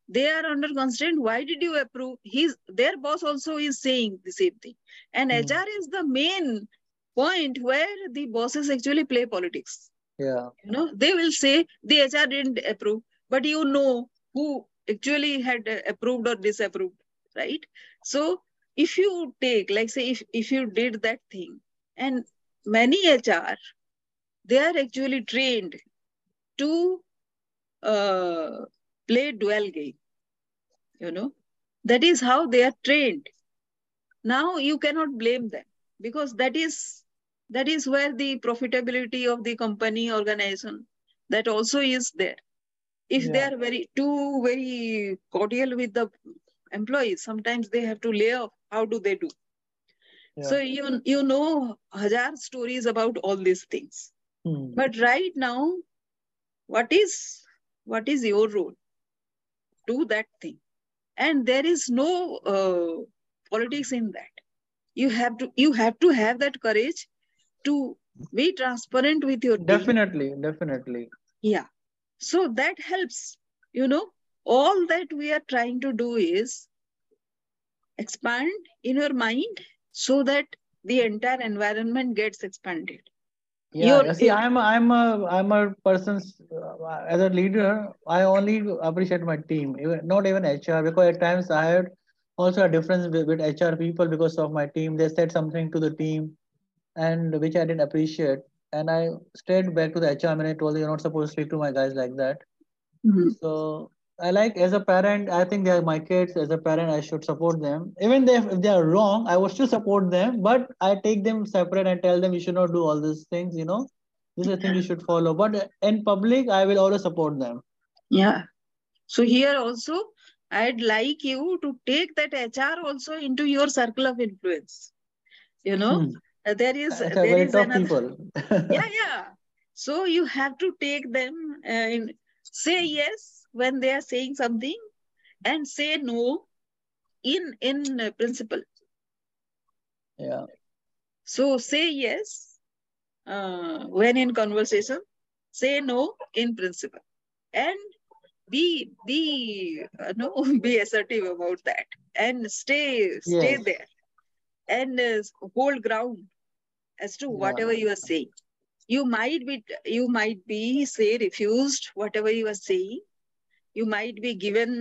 They are under constraint. Why did you approve? His their boss also is saying the same thing. And
Hmm.
HR is the main point where the bosses actually play politics.
Yeah.
You know, they will say the HR didn't approve, but you know who actually had approved or disapproved, right? So if you take, like say, if, if you did that thing, and many HR, they are actually trained to uh, play dual game. You know, that is how they are trained. Now you cannot blame them because that is that is where the profitability of the company organization that also is there. If they are very too very cordial with the employees, sometimes they have to lay off. How do they do? So you you know Hajar stories about all these things.
Hmm.
But right now, what is what is your role? Do that thing, and there is no uh, politics in that. You have to you have to have that courage to be transparent with your team.
Definitely, definitely.
Yeah. So that helps. You know, all that we are trying to do is expand in your mind so that the entire environment gets expanded.
Yeah,
You're-
see, I'm a, I'm a I'm a person uh, as a leader. I only appreciate my team, even, not even HR, because at times I had also a difference with, with HR people because of my team. They said something to the team, and which I didn't appreciate. And I straight back to the HR and I told them, you're not supposed to speak to my guys like that.
Mhm.
So I like as a parent, I think they are my kids. As a parent, I should support them. Even they, if they are wrong, I would still support them. But I take them separate and tell them you should not do all these things. You know, this is the thing you should follow. But in public, I will always support them.
Yeah. So here also, I'd like you to take that HR also into your circle of influence. You know,
Hmm.
Uh, there is
a
there is another. Yeah, yeah. So you have to take them uh, in, say yes when they are saying something, and say no in in principle.
yeah.
So say yes uh, when in conversation, say no in principle, and be be uh, no be assertive about that, and stay stay
Yes.
there, and uh, hold ground as to
Yeah.
whatever you are saying. You might be you might be say refused whatever you are saying. You might be given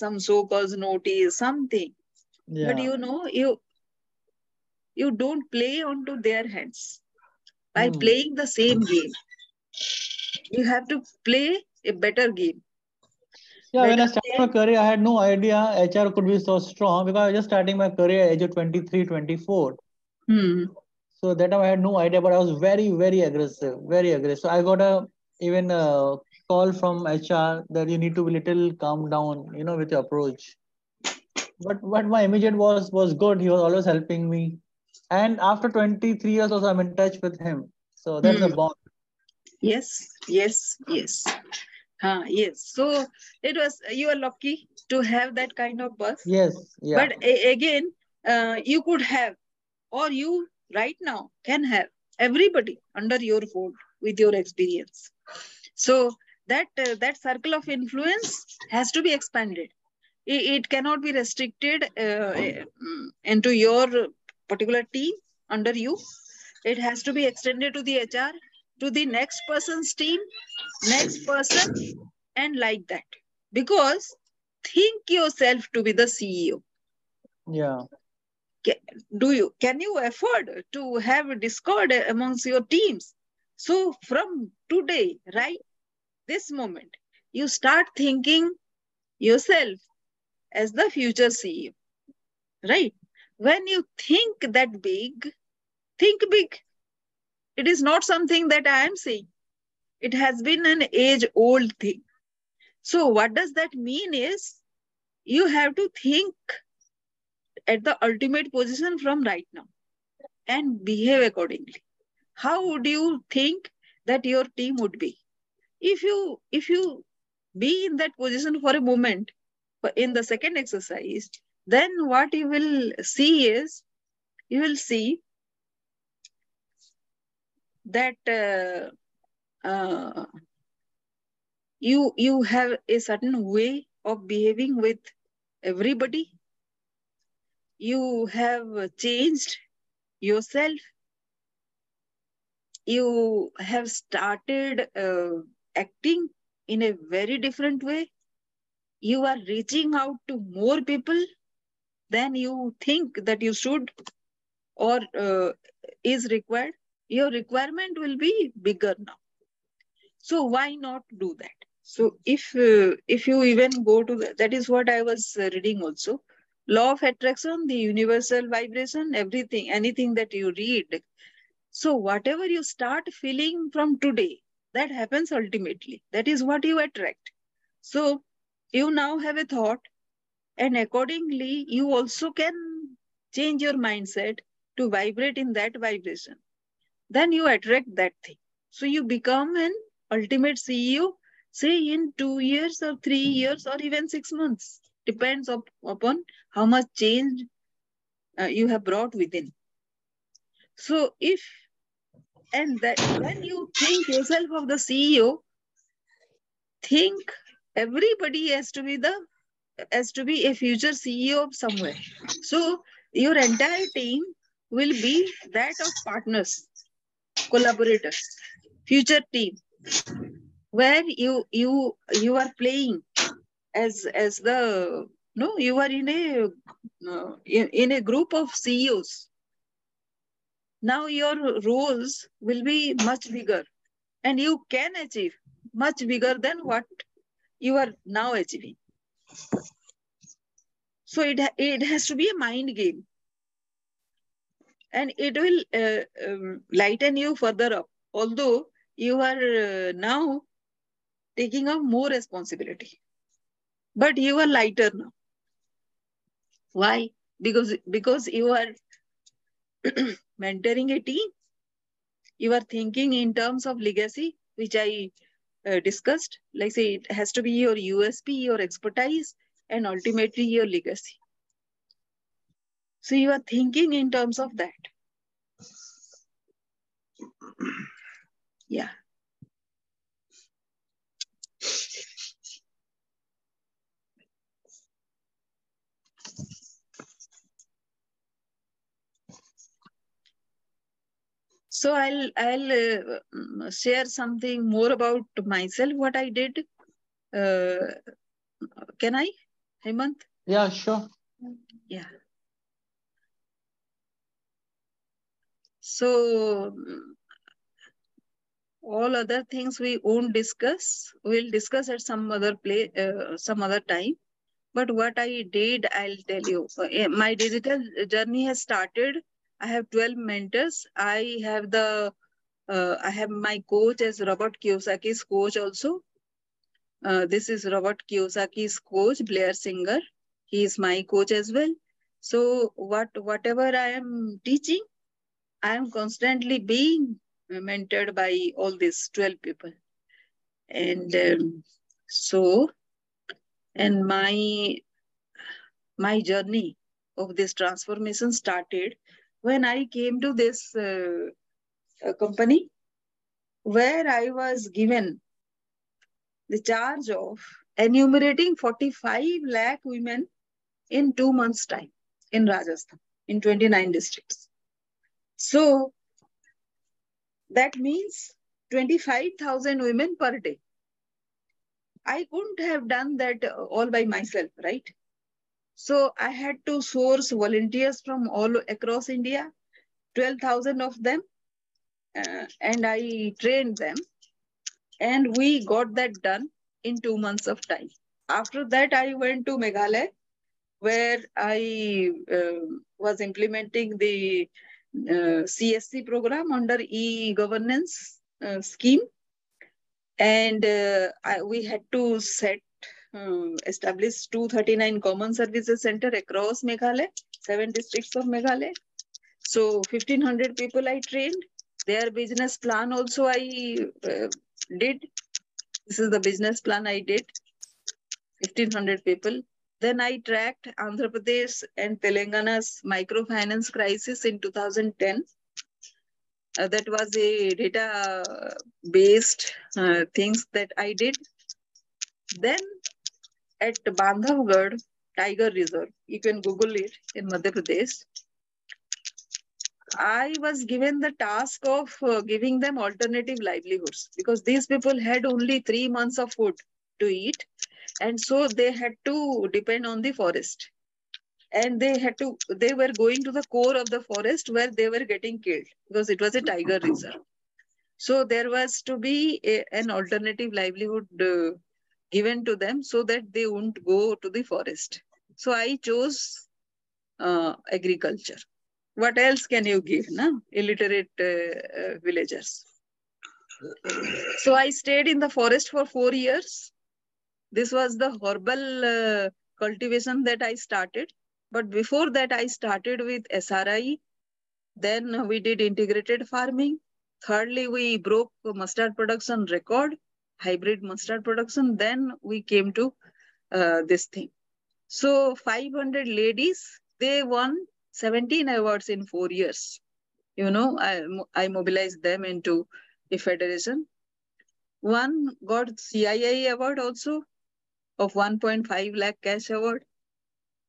some so-called notice, something,
Yeah.
but you know you you don't play onto their hands by
Hmm.
playing the same game. You have to play a better game.
Yeah, when I started my career, I had no idea HR could be so strong because I was just starting my career at age of 23, 24.
Hmm.
So that time I had no idea, but I was very, very aggressive, very aggressive. So I got a even a call from HR that you need to be little calm down, you know, with your approach. But what my immediate was was good. He was always helping me. And after 23 years also I'm in touch with him. So that's a
Hmm.
bond.
Yes, yes, yes. Huh, yes. So it was you are lucky to have that kind of boss.
Yes, yeah.
But a- again, uh, you could have, or you right now can have everybody under your fold with your experience. So that uh, that circle of influence has to be expanded. It, it cannot be restricted uh, mm, into your particular team under you. It has to be extended to the HR, to the next person's team, next person, and like that. Because think yourself to be the CEO
Yeah.
do you can you afford to have a discord amongst your teams so from today right this moment you start thinking yourself as the future ceo right? When you think that big think big. It is not something that i am saying. It has been an age old thing. So what does that mean is you have to think at the ultimate position from right now and behave accordingly. How would you think that your team would be if you if you be in that position for a moment in the second exercise then what you will see is you will see that uh, uh, you you have a certain way of behaving with everybody. You have changed yourself. You have started uh, acting in a very different way. You are reaching out to more people than you think that you should or uh, is required. Your requirement will be bigger now. So why not do that? So if uh, if you even go to the, that is what i was uh, reading also. Law of attraction the universal vibration everything anything that you read. So whatever you start feeling from today that happens ultimately. That is what you attract. So you now have a thought and accordingly you also can change your mindset to vibrate in that vibration. Then you attract that thing. So you become an ultimate ceo say in 2 years or 3 years or even 6 months. Depends up, upon how much change uh, you have brought within. So if And that when you think yourself of the CEO, think everybody has to be the has to be a future CEO of somewhere. So your entire team will be that of partners, collaborators, future team, where you you you are playing as as the no you are in a uh, in, in a group of CEOs. Now your roles will be much bigger, and you can achieve much bigger than what you are now achieving. So it, it has to be a mind game. And it will uh, um, lighten you further up. Although you are uh, now taking up more responsibility. But you are lighter now. Why? Because, because you are mentoring a team. You are thinking in terms of legacy, which I uh, discussed. Like say, it has to be your USP, your expertise, and ultimately your legacy. So you are thinking in terms of that. Yeah. So I'll I'll uh, share something more about myself. What I did. Uh, can I, Hemant?
Yeah, sure.
Yeah. So all other things we won't discuss. We'll discuss at some other play, uh, some other time. But what I did, I'll tell you. Uh, my digital journey has started. I have 12 mentors. I have the, uh, I have my coach as Robert Kiyosaki's coach also. Uh, this is Robert Kiyosaki's coach, Blair Singer. He is my coach as well. So what whatever I am teaching, I am constantly being mentored by all these 12 people. And um, so, and my, my journey of this transformation started when I came to this uh, uh, company where I was given the charge of enumerating 45 lakh women in two months' time in Rajasthan, in 29 districts. So that means 25,000 women per day. I couldn't have done that all by myself, right? So I had to source volunteers from all across India, 12,000 of them, uh, and I trained them. And we got that done in two months of time. After that, I went to Meghalaya, where I uh, was implementing the uh, CSC program under e-governance uh, scheme. And uh, I, we had to set, uh, establish 239 common services center across Meghalaya, seven districts of Meghalaya. So 1500 people I trained. Their business plan also I uh, did. This is the business plan I did. 1500 people. Then I tracked Andhra Pradesh and Telangana's microfinance crisis in 2010. Uh, that was a data-based uh, things that I did. Then at Bandhavgarh Tiger Reserve, you can Google it in Madhya Pradesh. I was given the task of uh, giving them alternative livelihoods because these people had only three months of food to eat and so they had to depend on the forest. And they had to they were going to the core of the forest where they were getting killed because it was a tiger reserve. So there was to be a, an alternative livelihood uh, given to them so that they wouldn't go to the forest so i chose uh, agriculture what else can you give na illiterate uh, uh, villagers so i stayed in the forest for 4 years this was the herbal uh, cultivation that I started. But before that, I started with SRI. Then we did integrated farming. Thirdly, we broke mustard production record, hybrid mustard production. Then we came to uh, this thing. So 500 ladies, they won 17 awards in four years. You know, I, I mobilized them into a federation. One got CII award also of 1.5 lakh cash award.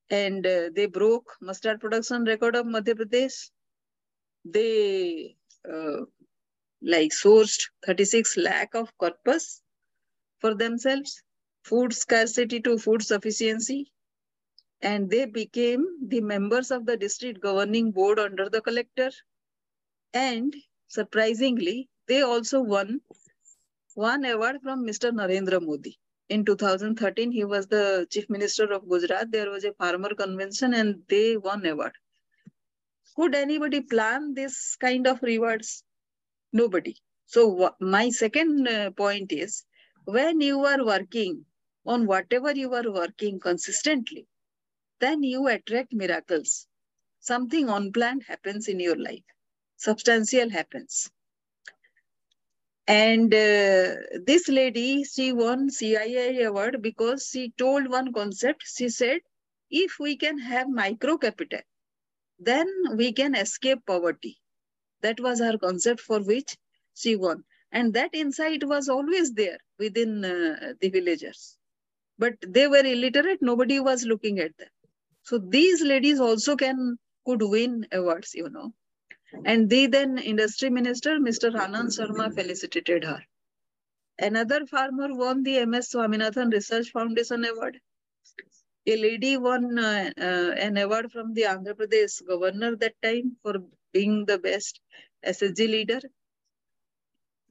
And uh, they broke mustard production record of Madhya Pradesh. They uh, like sourced 36 lakh of corpus for themselves, food scarcity to food sufficiency. And they became the members of the district governing board under the collector. And surprisingly, they also won one award from Mr. Narendra Modi. In 2013, he was the chief minister of Gujarat. There was a farmer convention and they won award. Could anybody plan this kind of rewards? Nobody. So my second uh, point is, when you are working on whatever you are working consistently, then you attract miracles. Something unplanned happens in your life. Substantial happens. And uh, this lady, she won CII award because she told one concept. She said, if we can have micro capital, then we can escape poverty. That was her concept for which she won. And that insight was always there within uh, the villagers. But they were illiterate, nobody was looking at them. So these ladies also can could win awards, you know. And the then industry minister, Mr. Anand Sharma, felicitated her. Another farmer won the MS Swaminathan Research Foundation Award. A lady won uh, uh, an award from the Andhra Pradesh governor that time for being the best SSG leader.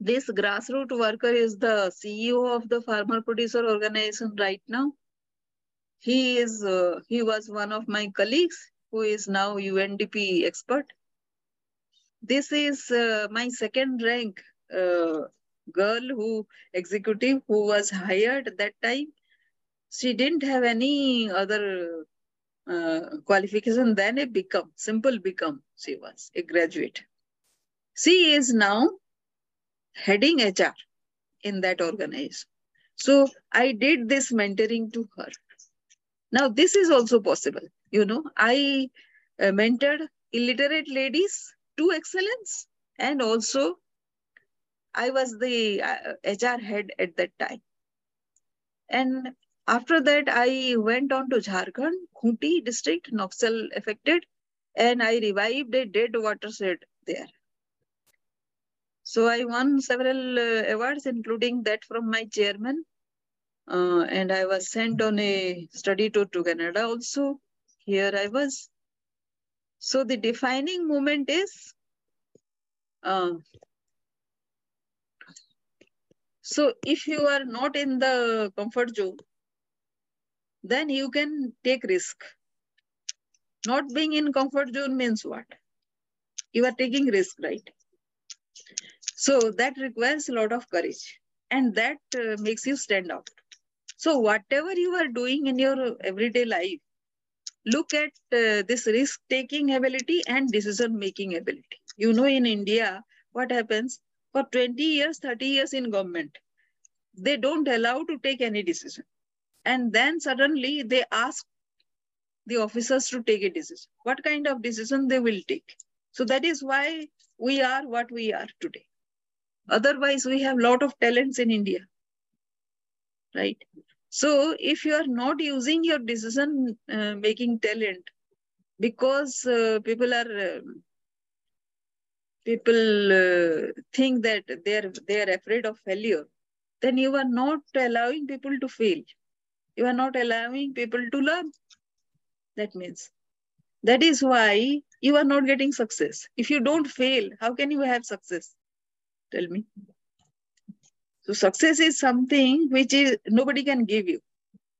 This grassroots worker is the CEO of the farmer producer organization right now. He is uh, he was one of my colleagues who is now UNDP expert. This is uh, my second rank uh, girl who executive who was hired at that time. She didn't have any other uh, qualification than a become simple become she was a graduate. She is now heading hr in that organization so i did this mentoring to her now this is also possible you know i uh, mentored illiterate ladies to excellence and also I was the uh, HR head at that time. And after that, I went on to Jharkhand, Khunti district, Naxal affected, and I revived a dead watershed there. So I won several uh, awards, including that from my chairman. Uh, and I was sent on a study tour to Canada also. Here I was. So the defining moment is, uh, so if you are not in the comfort zone, then you can take risk. Not being in comfort zone means what? You are taking risk, right? So that requires a lot of courage and that uh, makes you stand out. So whatever you are doing in your everyday life, look at uh, this risk taking ability and decision making ability. You know in india what happens? For 20 years 30 years in government they don't allow to take any decision. And then suddenly they ask the officers to take a decision. What kind of decision they will take? So that is why we are what we are today otherwise we have lot of talents in india right so if you are not using your decision uh, making talent because uh, people are uh, people uh, think that they are they are afraid of failure, then you are not allowing people to fail. You are not allowing people to learn. That means that is why you are not getting success. If you don't fail, how can you have success? Tell me. So success is something which is nobody can give you.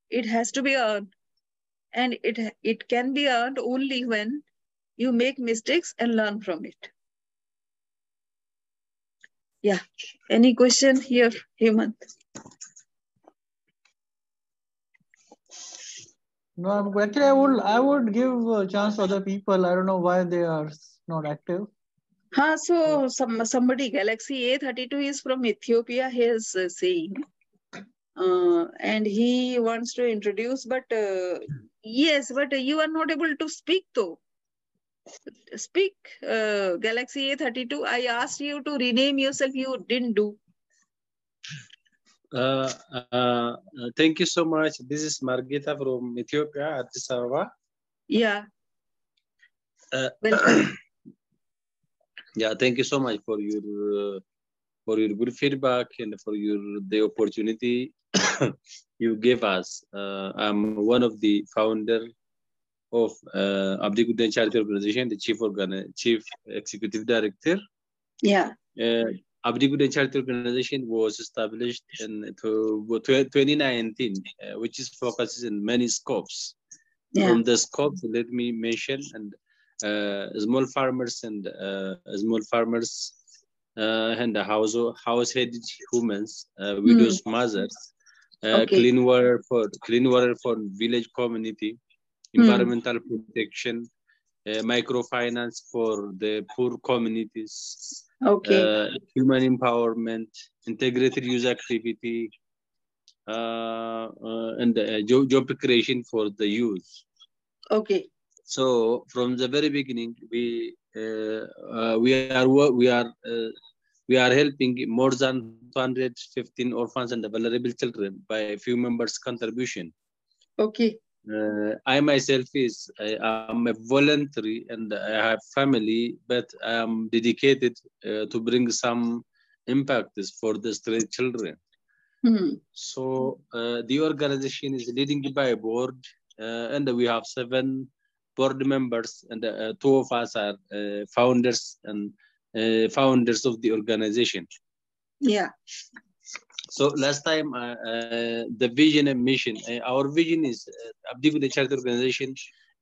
It has to be earned. And it, it can be earned only when you make mistakes and learn from it. Yeah. Any question here, Hemant?
No, actually, I would I would give a chance to other people. I don't know why they are not active.
Huh, so some somebody Galaxy A32 is from Ethiopia. He is uh, saying, uh, and he wants to introduce, but uh, yes, but you are not able to speak though. speak, uh, Galaxy A32. I asked you to rename yourself. You didn't do.
Uh, uh, thank you so much. This is Margita from Ethiopia, Addis Ababa.
Yeah.
Uh,
Welcome.
yeah, thank you so much for your uh, for your good feedback and for your the opportunity you gave us. Uh, I'm one of the founder of uh, Abdi Guden Charity Organization, the chief organ chief executive director.
Yeah.
Uh, Abdi Guden Charity Organization was established in to, to 2019, uh, which is focuses in many scopes.
Yeah.
From the scopes, let me mention and small farmers and uh, small farmers uh, and the house house-headed humans, uh, widows, mothers, uh,
Okay.
clean water for clean water for village community, environmental protection, uh, microfinance for the poor communities,
Okay.
uh, human empowerment, integrated user activity, uh, uh, and uh, job, job creation for the youth.
okay.
So from the very beginning, we uh, uh, we are we are uh, we are helping more than 215 orphans and vulnerable children by a few members' contribution.
Okay.
Uh, I myself is I am a voluntary and I have family, but I am dedicated uh, to bring some impacts for the stray children.
Hmm.
So uh, the organization is leading by a board, uh, and we have seven board members, and uh, two of us are uh, founders and uh, founders of the organization.
Yeah.
So last time, uh, uh, the vision and mission, uh, our vision is uh, Abdi Charity Organization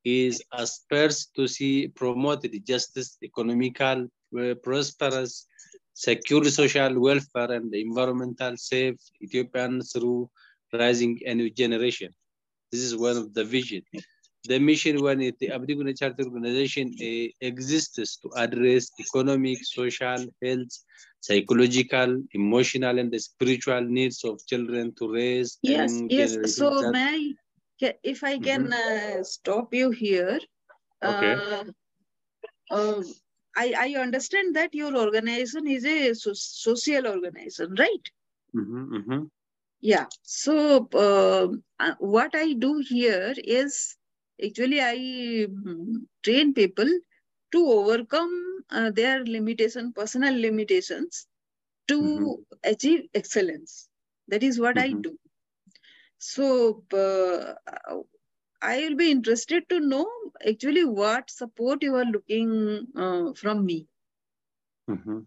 is aspires to see promoted justice, economical, prosperous, secure social welfare and environmental safe Ethiopians through rising a new generation. This is one of the vision. The mission when it, the Abdi Good Charity Organization uh, exists to address economic, social, health, psychological, emotional, and the spiritual needs of children to raise
Yes. Yes. So may I, if I can uh, stop you here.
Okay.
Uh, uh, I, I understand that your organization is a so- social organization, right?
Mhm, mhm.
Yeah. So uh, uh, what I do here is actually I mm, train people to overcome uh, their limitation, personal limitations, to
Mhm.
achieve excellence. That is what I
Mhm.
do. So uh, I will be interested to know actually what support you are looking uh, from me.
Mhm.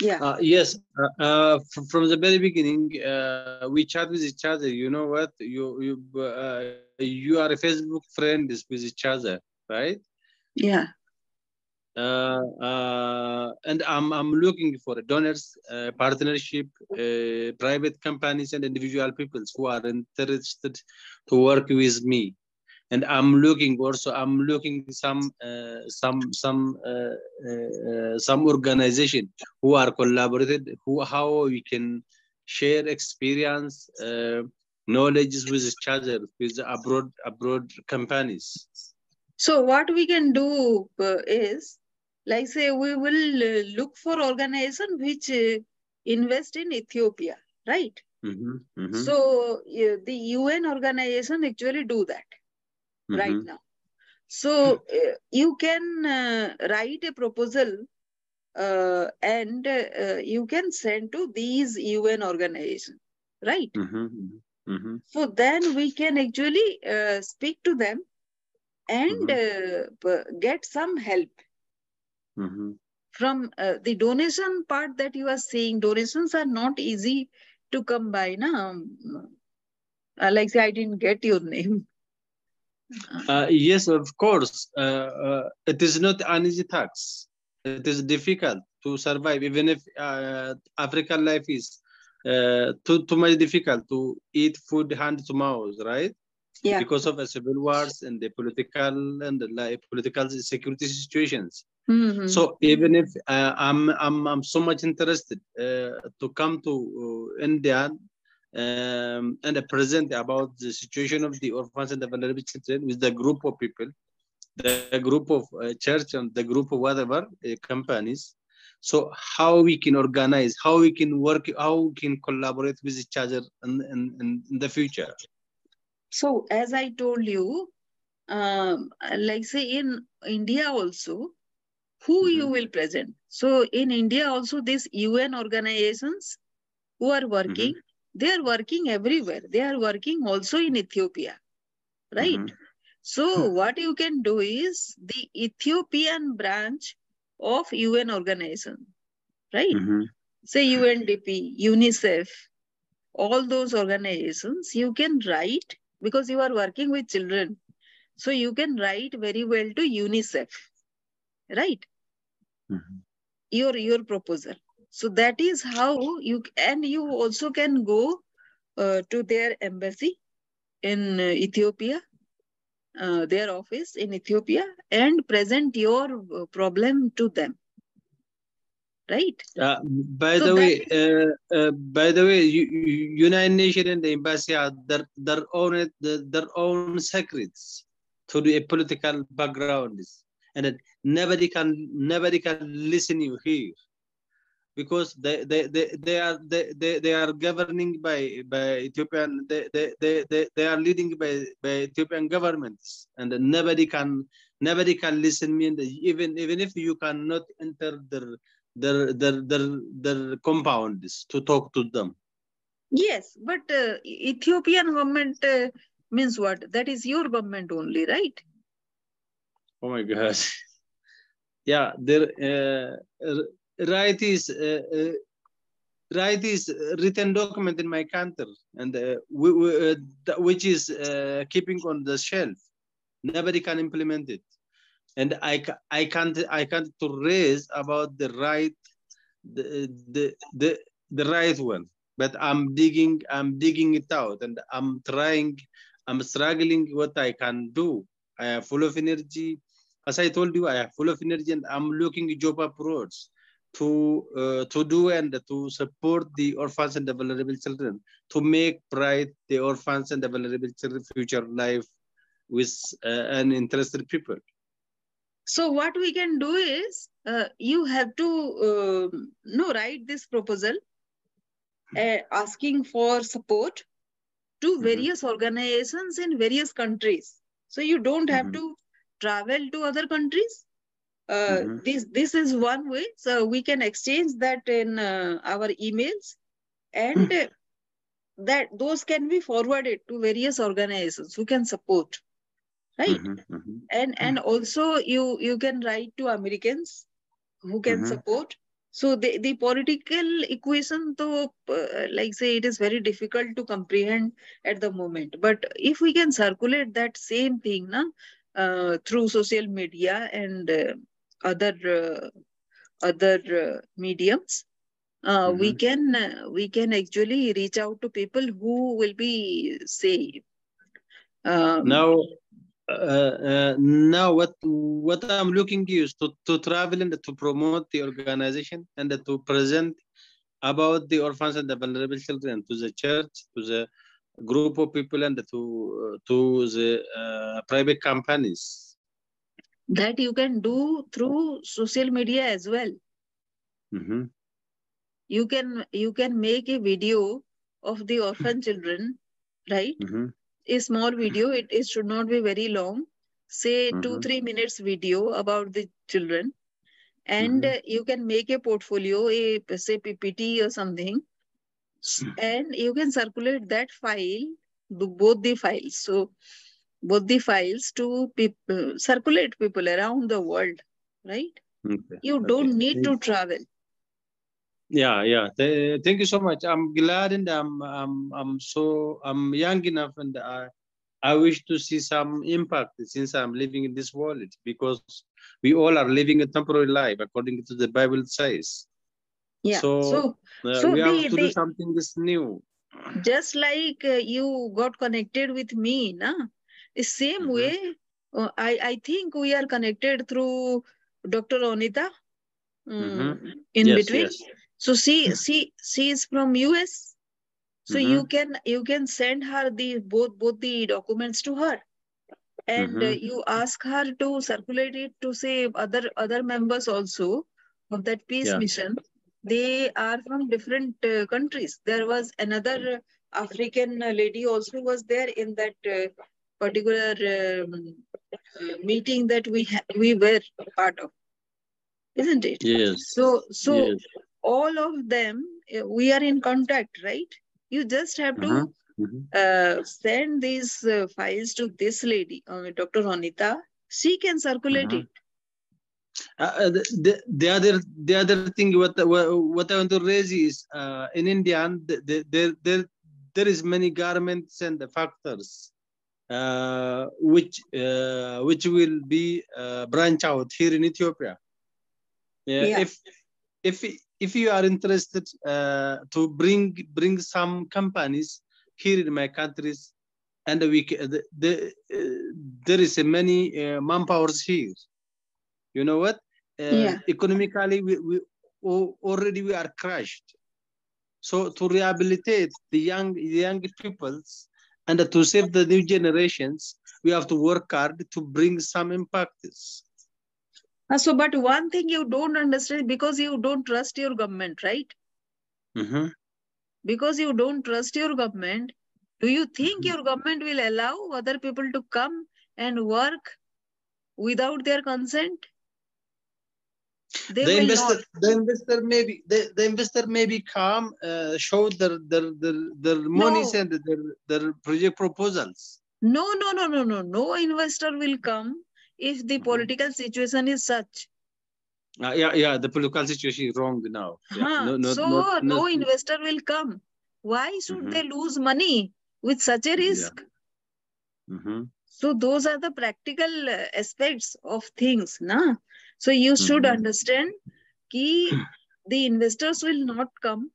Yeah.
Uh, yes, uh, uh, from, from the very beginning, uh, we chat with each other. You know what? You you uh, you are a Facebook friend with each other, right?
Yeah.
Uh, uh, and I'm I'm looking for donors, uh, partnership, uh, private companies, and individual people who are interested to work with me. And I'm looking also. I'm looking some uh, some some uh, uh, uh, some organization who are collaborated. Who how we can share experience, uh, knowledge with each other with abroad abroad companies.
So what we can do uh, is, like say, we will look for organization which invest in Ethiopia, right?
Mhm, mhm,
So uh, the UN organization actually do that right
mhm.
now. So uh, you can uh, write a proposal uh, and uh, you can send to these UN organizations right?
Mhm, mhm,
So then we can actually uh, speak to them and uh, get some help from uh, the donation part that you are saying. Donations are not easy to come by. Na? Uh, like say, I didn't get your name.
Uh, yes, of course. Uh, uh, it is not an easy task. It is difficult to survive, even if uh, African life is uh, too, too much difficult to eat food hand to mouth, right?
Yeah.
Because of the civil wars and the political and the like, political security situations.
Mhm.
So even if uh, I'm, I'm I'm so much interested uh, to come to uh, India um, and present about the situation of the orphans and the vulnerable children with the group of people, the group of uh, church and the group of whatever uh, companies. So how we can organize, how we can work, how we can collaborate with each other in, in, in the future.
So as I told you, um, like say in India also, who you
Mhm.
will present. So in India also, these UN organizations who are working, they are working everywhere. They are working also in Ethiopia, right?
Mhm.
So what you can do is the Ethiopian branch of UN organization, right?
Mhm.
Say UNDP, UNICEF, all those organizations, you can write because you are working with children. So you can write very well to UNICEF, right?
Mhm.
Your your proposal. So that is how you and you also can go uh, to their embassy in uh, Ethiopia, uh, their office in Ethiopia, and present your uh, problem to them, right?
Uh, by
So
the way,
is-
uh, uh, by the way, United Nations and the embassy are their, their own their, own secrets to the political backgrounds, and that nobody can nobody can listen you here because they they, they, they are they, they, they are governing by by Ethiopian they, they, they, they, they are leading by, by Ethiopian governments and nobody can nobody can listen me and even even if you cannot enter their their their their, their compounds to talk to them.
Yes, but uh, Ethiopian government uh, means what? That is your government only, right?
Oh my God. Yeah, there uh, r- right is uh, uh, right is written document in my country and uh, we, we, which is keeping on the shelf. Nobody can implement it, and I I can't I can't to raise about the right the the the, the right one. But I'm digging I'm digging it out and I'm trying I'm struggling what I can do. I am full of energy as I told you, I am full of energy and I'm looking job approach to uh, to do and to support the orphans and the vulnerable children, to make bright the orphans and the vulnerable children future life with uh, an interested people.
So what we can do is uh, you have to um no write this proposal uh, asking for support to
Mhm.
various organizations in various countries. So you don't have
Mhm.
to travel to other countries. Uh,
Mhm.
This this is one way. So we can exchange that in uh, our emails, and uh, that those can be forwarded to various organizations who can support, right?
Mhm, mhm.
and and also you you can write to americans who can
Mhm.
support so the the political equation though uh, like say it is very difficult to comprehend at the moment but if we can circulate that same thing na, uh, through social media and uh, other uh, other uh, mediums uh, we
Mhm.
can uh, we can actually reach out to people who will be say um,
Now, uh, uh, now what what I'm looking is to, to travel and to promote the organization and to present about the orphans and the vulnerable children to the church, to the group of people, and to uh, to the uh, private companies.
That you can do through social media as well.
Mhm,
you can you can make a video of the orphan children right?
Mhm,
a small video it, it should not be very long. Say two
Mhm.
three minutes video about the children. And
Mhm.
uh, you can make a portfolio a say ppt or something. And you can circulate that file both the files. So both the files to people circulate people around the world right
Okay.
you
Okay.
don't need to travel
Yeah, yeah. Th- thank you so much. I'm glad and I'm I'm I'm so I'm young enough and I I wish to see some impact since I'm living in this world because we all are living a temporary life according to the Bible says.
yeah
So,
so
Uh,
so
we have to do something this new.
just like uh, you got connected with me na the same
Mhm.
way uh, i i think we are connected through dr onita mm,
Mhm.
in
yes,
between
yes.
so she she she is from us so you
Mhm.
can you can send her the both both the documents to her and uh, you ask her to circulate it to say other other members also of that peace
Yeah.
mission they are from different uh, countries there was another african lady also was there in that uh, particular um, uh, meeting that we we were part of isn't it
Yes.
so so
yes.
all of them uh, we are in contact right you just have to
Mhm. Mhm.
uh, send these uh, files to this lady, uh, Dr. Ronita. She can circulate
Mhm.
it.
Uh, uh, the, the, the other the other thing what what, what I want to raise is uh, in India the, the, there there there is many garments and the factors which uh, which will be uh, branch out here in Ethiopia. Yeah. If if if you are interested uh, to bring bring some companies here in my countries, and we the, the, uh, there is a many uh, manpowers here. You know what? Uh,
Yeah.
Economically, we, we already we are crushed. So to rehabilitate the young the young peoples and to save the new generations, we have to work hard to bring some impacts.
Uh, so, but one thing you don't understand because you don't trust your government, right?
Mhm.
Because you don't trust your government, do you think
Mhm.
your government will allow other people to come and work without their consent? They
the investor,
not.
the investor maybe the, the investor maybe come uh, show their their their, their monies
No.
and their their project proposals.
No, no, no, no, no. No investor will come if the
Mhm.
political situation is such.
Uh, yeah, yeah. The political situation is wrong now. Yeah,
Huh.
no, no,
so
not,
no
not,
investor will come. Why should
Mhm.
they lose money with such a
Yeah.
risk?
Mhm.
So those are the practical uh, aspects of things, na? So you should
Mhm.
understand ki the investors will not come.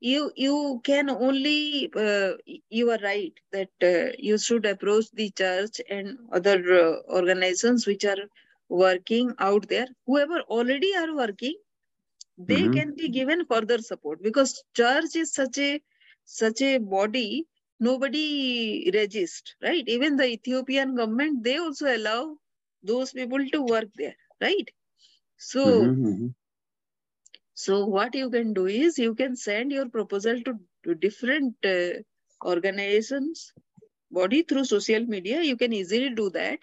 You you can only uh, you are right that uh, you should approach the church and other uh, organizations which are working out there. Whoever already are working, they
Mhm.
can be given further support because church is such a such a body nobody resist right even the ethiopian government they also allow those people to work there right? So
Mhm, mhm.
so what you can do is you can send your proposal to, to different uh, organizations body through social media. You can easily do that.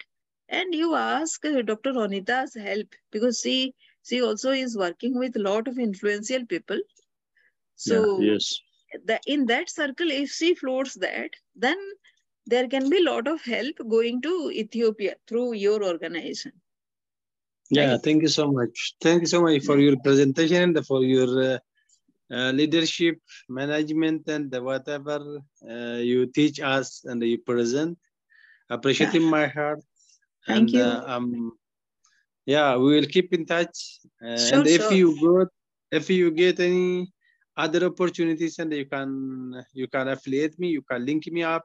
And you ask uh, dr ronita's help because she she also is working with a lot of influential people. So
yeah, yes.
the, in that circle if she floats that then there can be a lot of help going to ethiopia through your organization
Yeah, thank you so much. Thank you so much for your presentation and for your uh, uh, leadership, management, and whatever uh, you teach us and you present. Appreciate in my heart.
Thank
and,
you.
Uh, um, yeah, we will keep in touch. Uh,
Sure,
and if
sure.
you got, if you get any other opportunities, and you can you can affiliate me, you can link me up.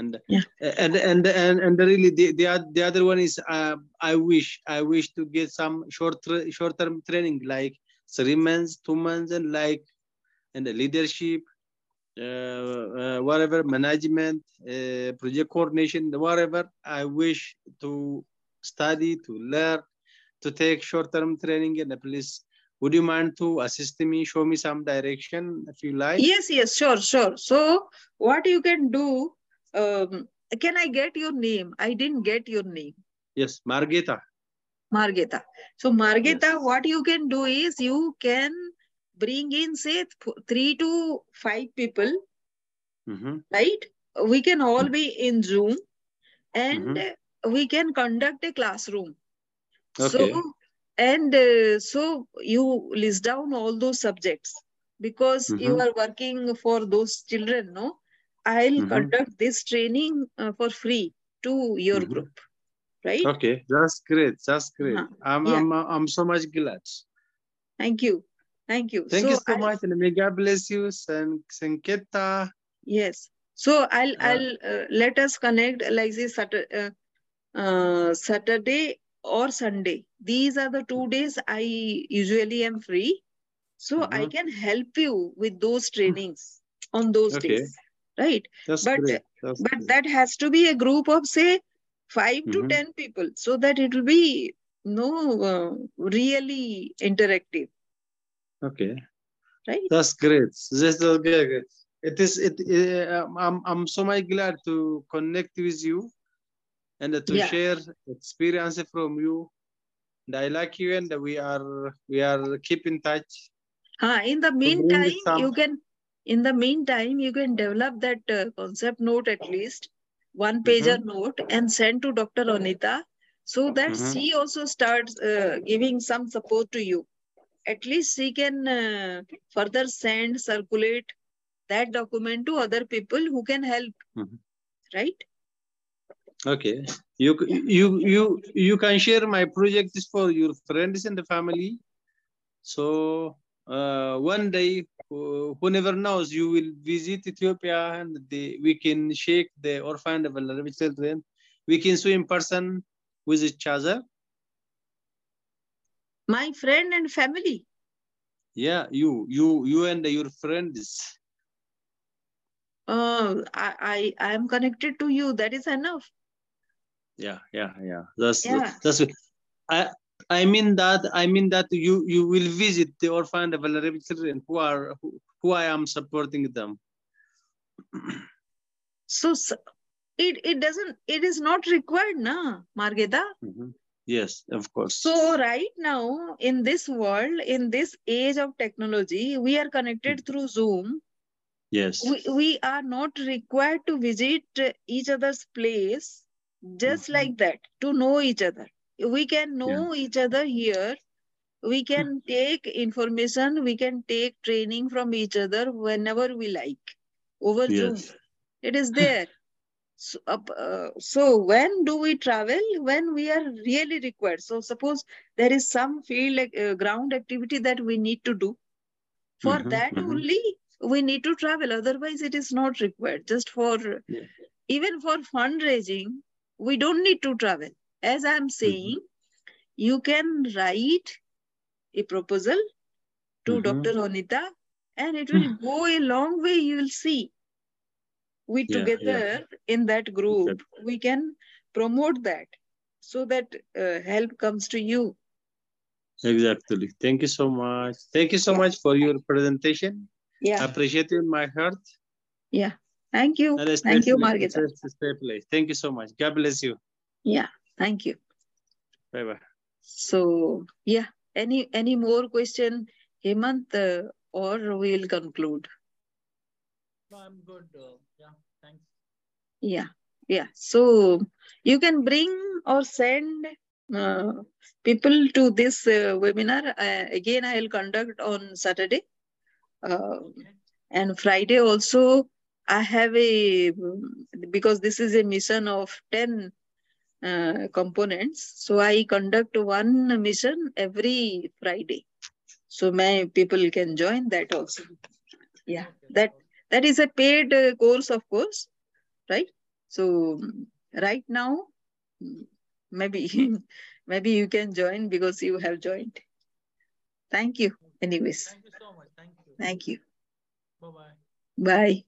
And,
Yeah.
and and and and really the the, the other one is uh, I wish I wish to get some short short term training like three months, two months, and like and the leadership, uh, uh, whatever management, uh, project coordination, whatever. I wish to study, to learn, to take short term training, and please. Would you mind to assist me, show me some direction if you like?
yes yes sure sure so what you can do um, can i get your name i didn't get your name
Yes, Margeta.
margeta so margeta
Yes.
what you can do is you can bring in say th- three to five people
Mhm.
right we can all be in zoom and
Mhm.
uh, we can conduct a classroom
Okay.
so and uh, so you list down all those subjects because you
Mhm.
are working for those children no i'll
Mhm.
conduct this training uh, for free to your
Mhm.
group right
Okay, that's great. That's great.
Uh-huh.
I'm,
Yeah.
I'm, I'm so much glad.
thank you thank you
Thank you so
I'll-
much, and may God bless you, San Sanketa.
yes so i'll
Uh,
i'll uh, let us connect like this Saturday, uh, uh, saturday or sunday these are the two days i usually am free so i
Mhm.
can help you with those trainings on those
Okay.
days right
That's
But- but
great.
that has to be a group of say five to
Mhm.
ten people, so that it will be no uh, really interactive,
Okay.
right?
That's great. That's great. It is. It. uh, I'm. I'm so much glad to connect with you, and to
Yeah.
share experience from you. And I like you, and we are. We are keep in touch.
Uh, in the meantime,
some-
you can, in the meantime, you can develop that uh, concept note at least, one pager note, and send to Dr. Anita, so that
Mhm.
she also starts uh, giving some support to you. At least she can uh, further send, circulate that document to other people who can help,
Mhm.
right?
Okay. You. You. You. You can share my projects for your friends and the family. So uh, one day, who never knows, you will visit Ethiopia and the, we can shake the orphan vulnerable children. We can swim in person with each other.
My friend and family.
Yeah, you, you, you and your friends.
Oh, I, I, I am connected to you. That is enough.
Yeah, yeah, yeah. That's
Yeah.
that's. I I mean that I mean that you you will visit the orphan and vulnerable children who are who, who I am supporting them.
So s- it, it doesn't, it is not required, na, Margeta?
Mhm. Yes, of course.
So right now, in this world, in this age of technology, we are connected through Zoom.
yes.
We, we are not required to visit each other's place just
Mhm.
like that to know each other. We can know each other here. We can take information, we can take training from each other whenever we like over Zoom. It is there. So, uh, so when do we travel? When we are really required. So suppose there is some field like uh, ground activity that we need to do. For
Mhm,
that
mhm.
only we need to travel. Otherwise, it is not required. Just for
Yeah.
even for fundraising, we don't need to travel. As I am
Mm-hmm.
saying, you can write a proposal to
Mhm.
Dr. Honita and it will go a long way. You will see. We
Yeah, yeah.
together in that group, we can promote that so that uh, help comes to you.
Exactly. Thank you so much. Thank you so
Yeah.
much for your presentation.
Yeah,
Appreciate it in my heart.
yeah. Thank you. Thank you, Margita.
Thank you so much. God bless you.
Yeah, thank you.
Bye bye.
So yeah, any any more question, Hemant, uh, or we'll conclude.
No, I'm good. Uh, yeah, thanks.
Yeah, yeah. So you can bring or send uh, people to this uh, webinar. Uh, again, I'll conduct on Saturday. Uh,
Okay.
and Friday also, I have a, because this is a mission of 10 uh, components. So I conduct one mission every Friday. So my people can join that also. Yeah, that that is a paid uh, course, of course, right? So right now, maybe maybe you can join because you have joined. Thank you. Anyways,
Thank you so much. Thank you.
thank you.
Bye bye.
Bye.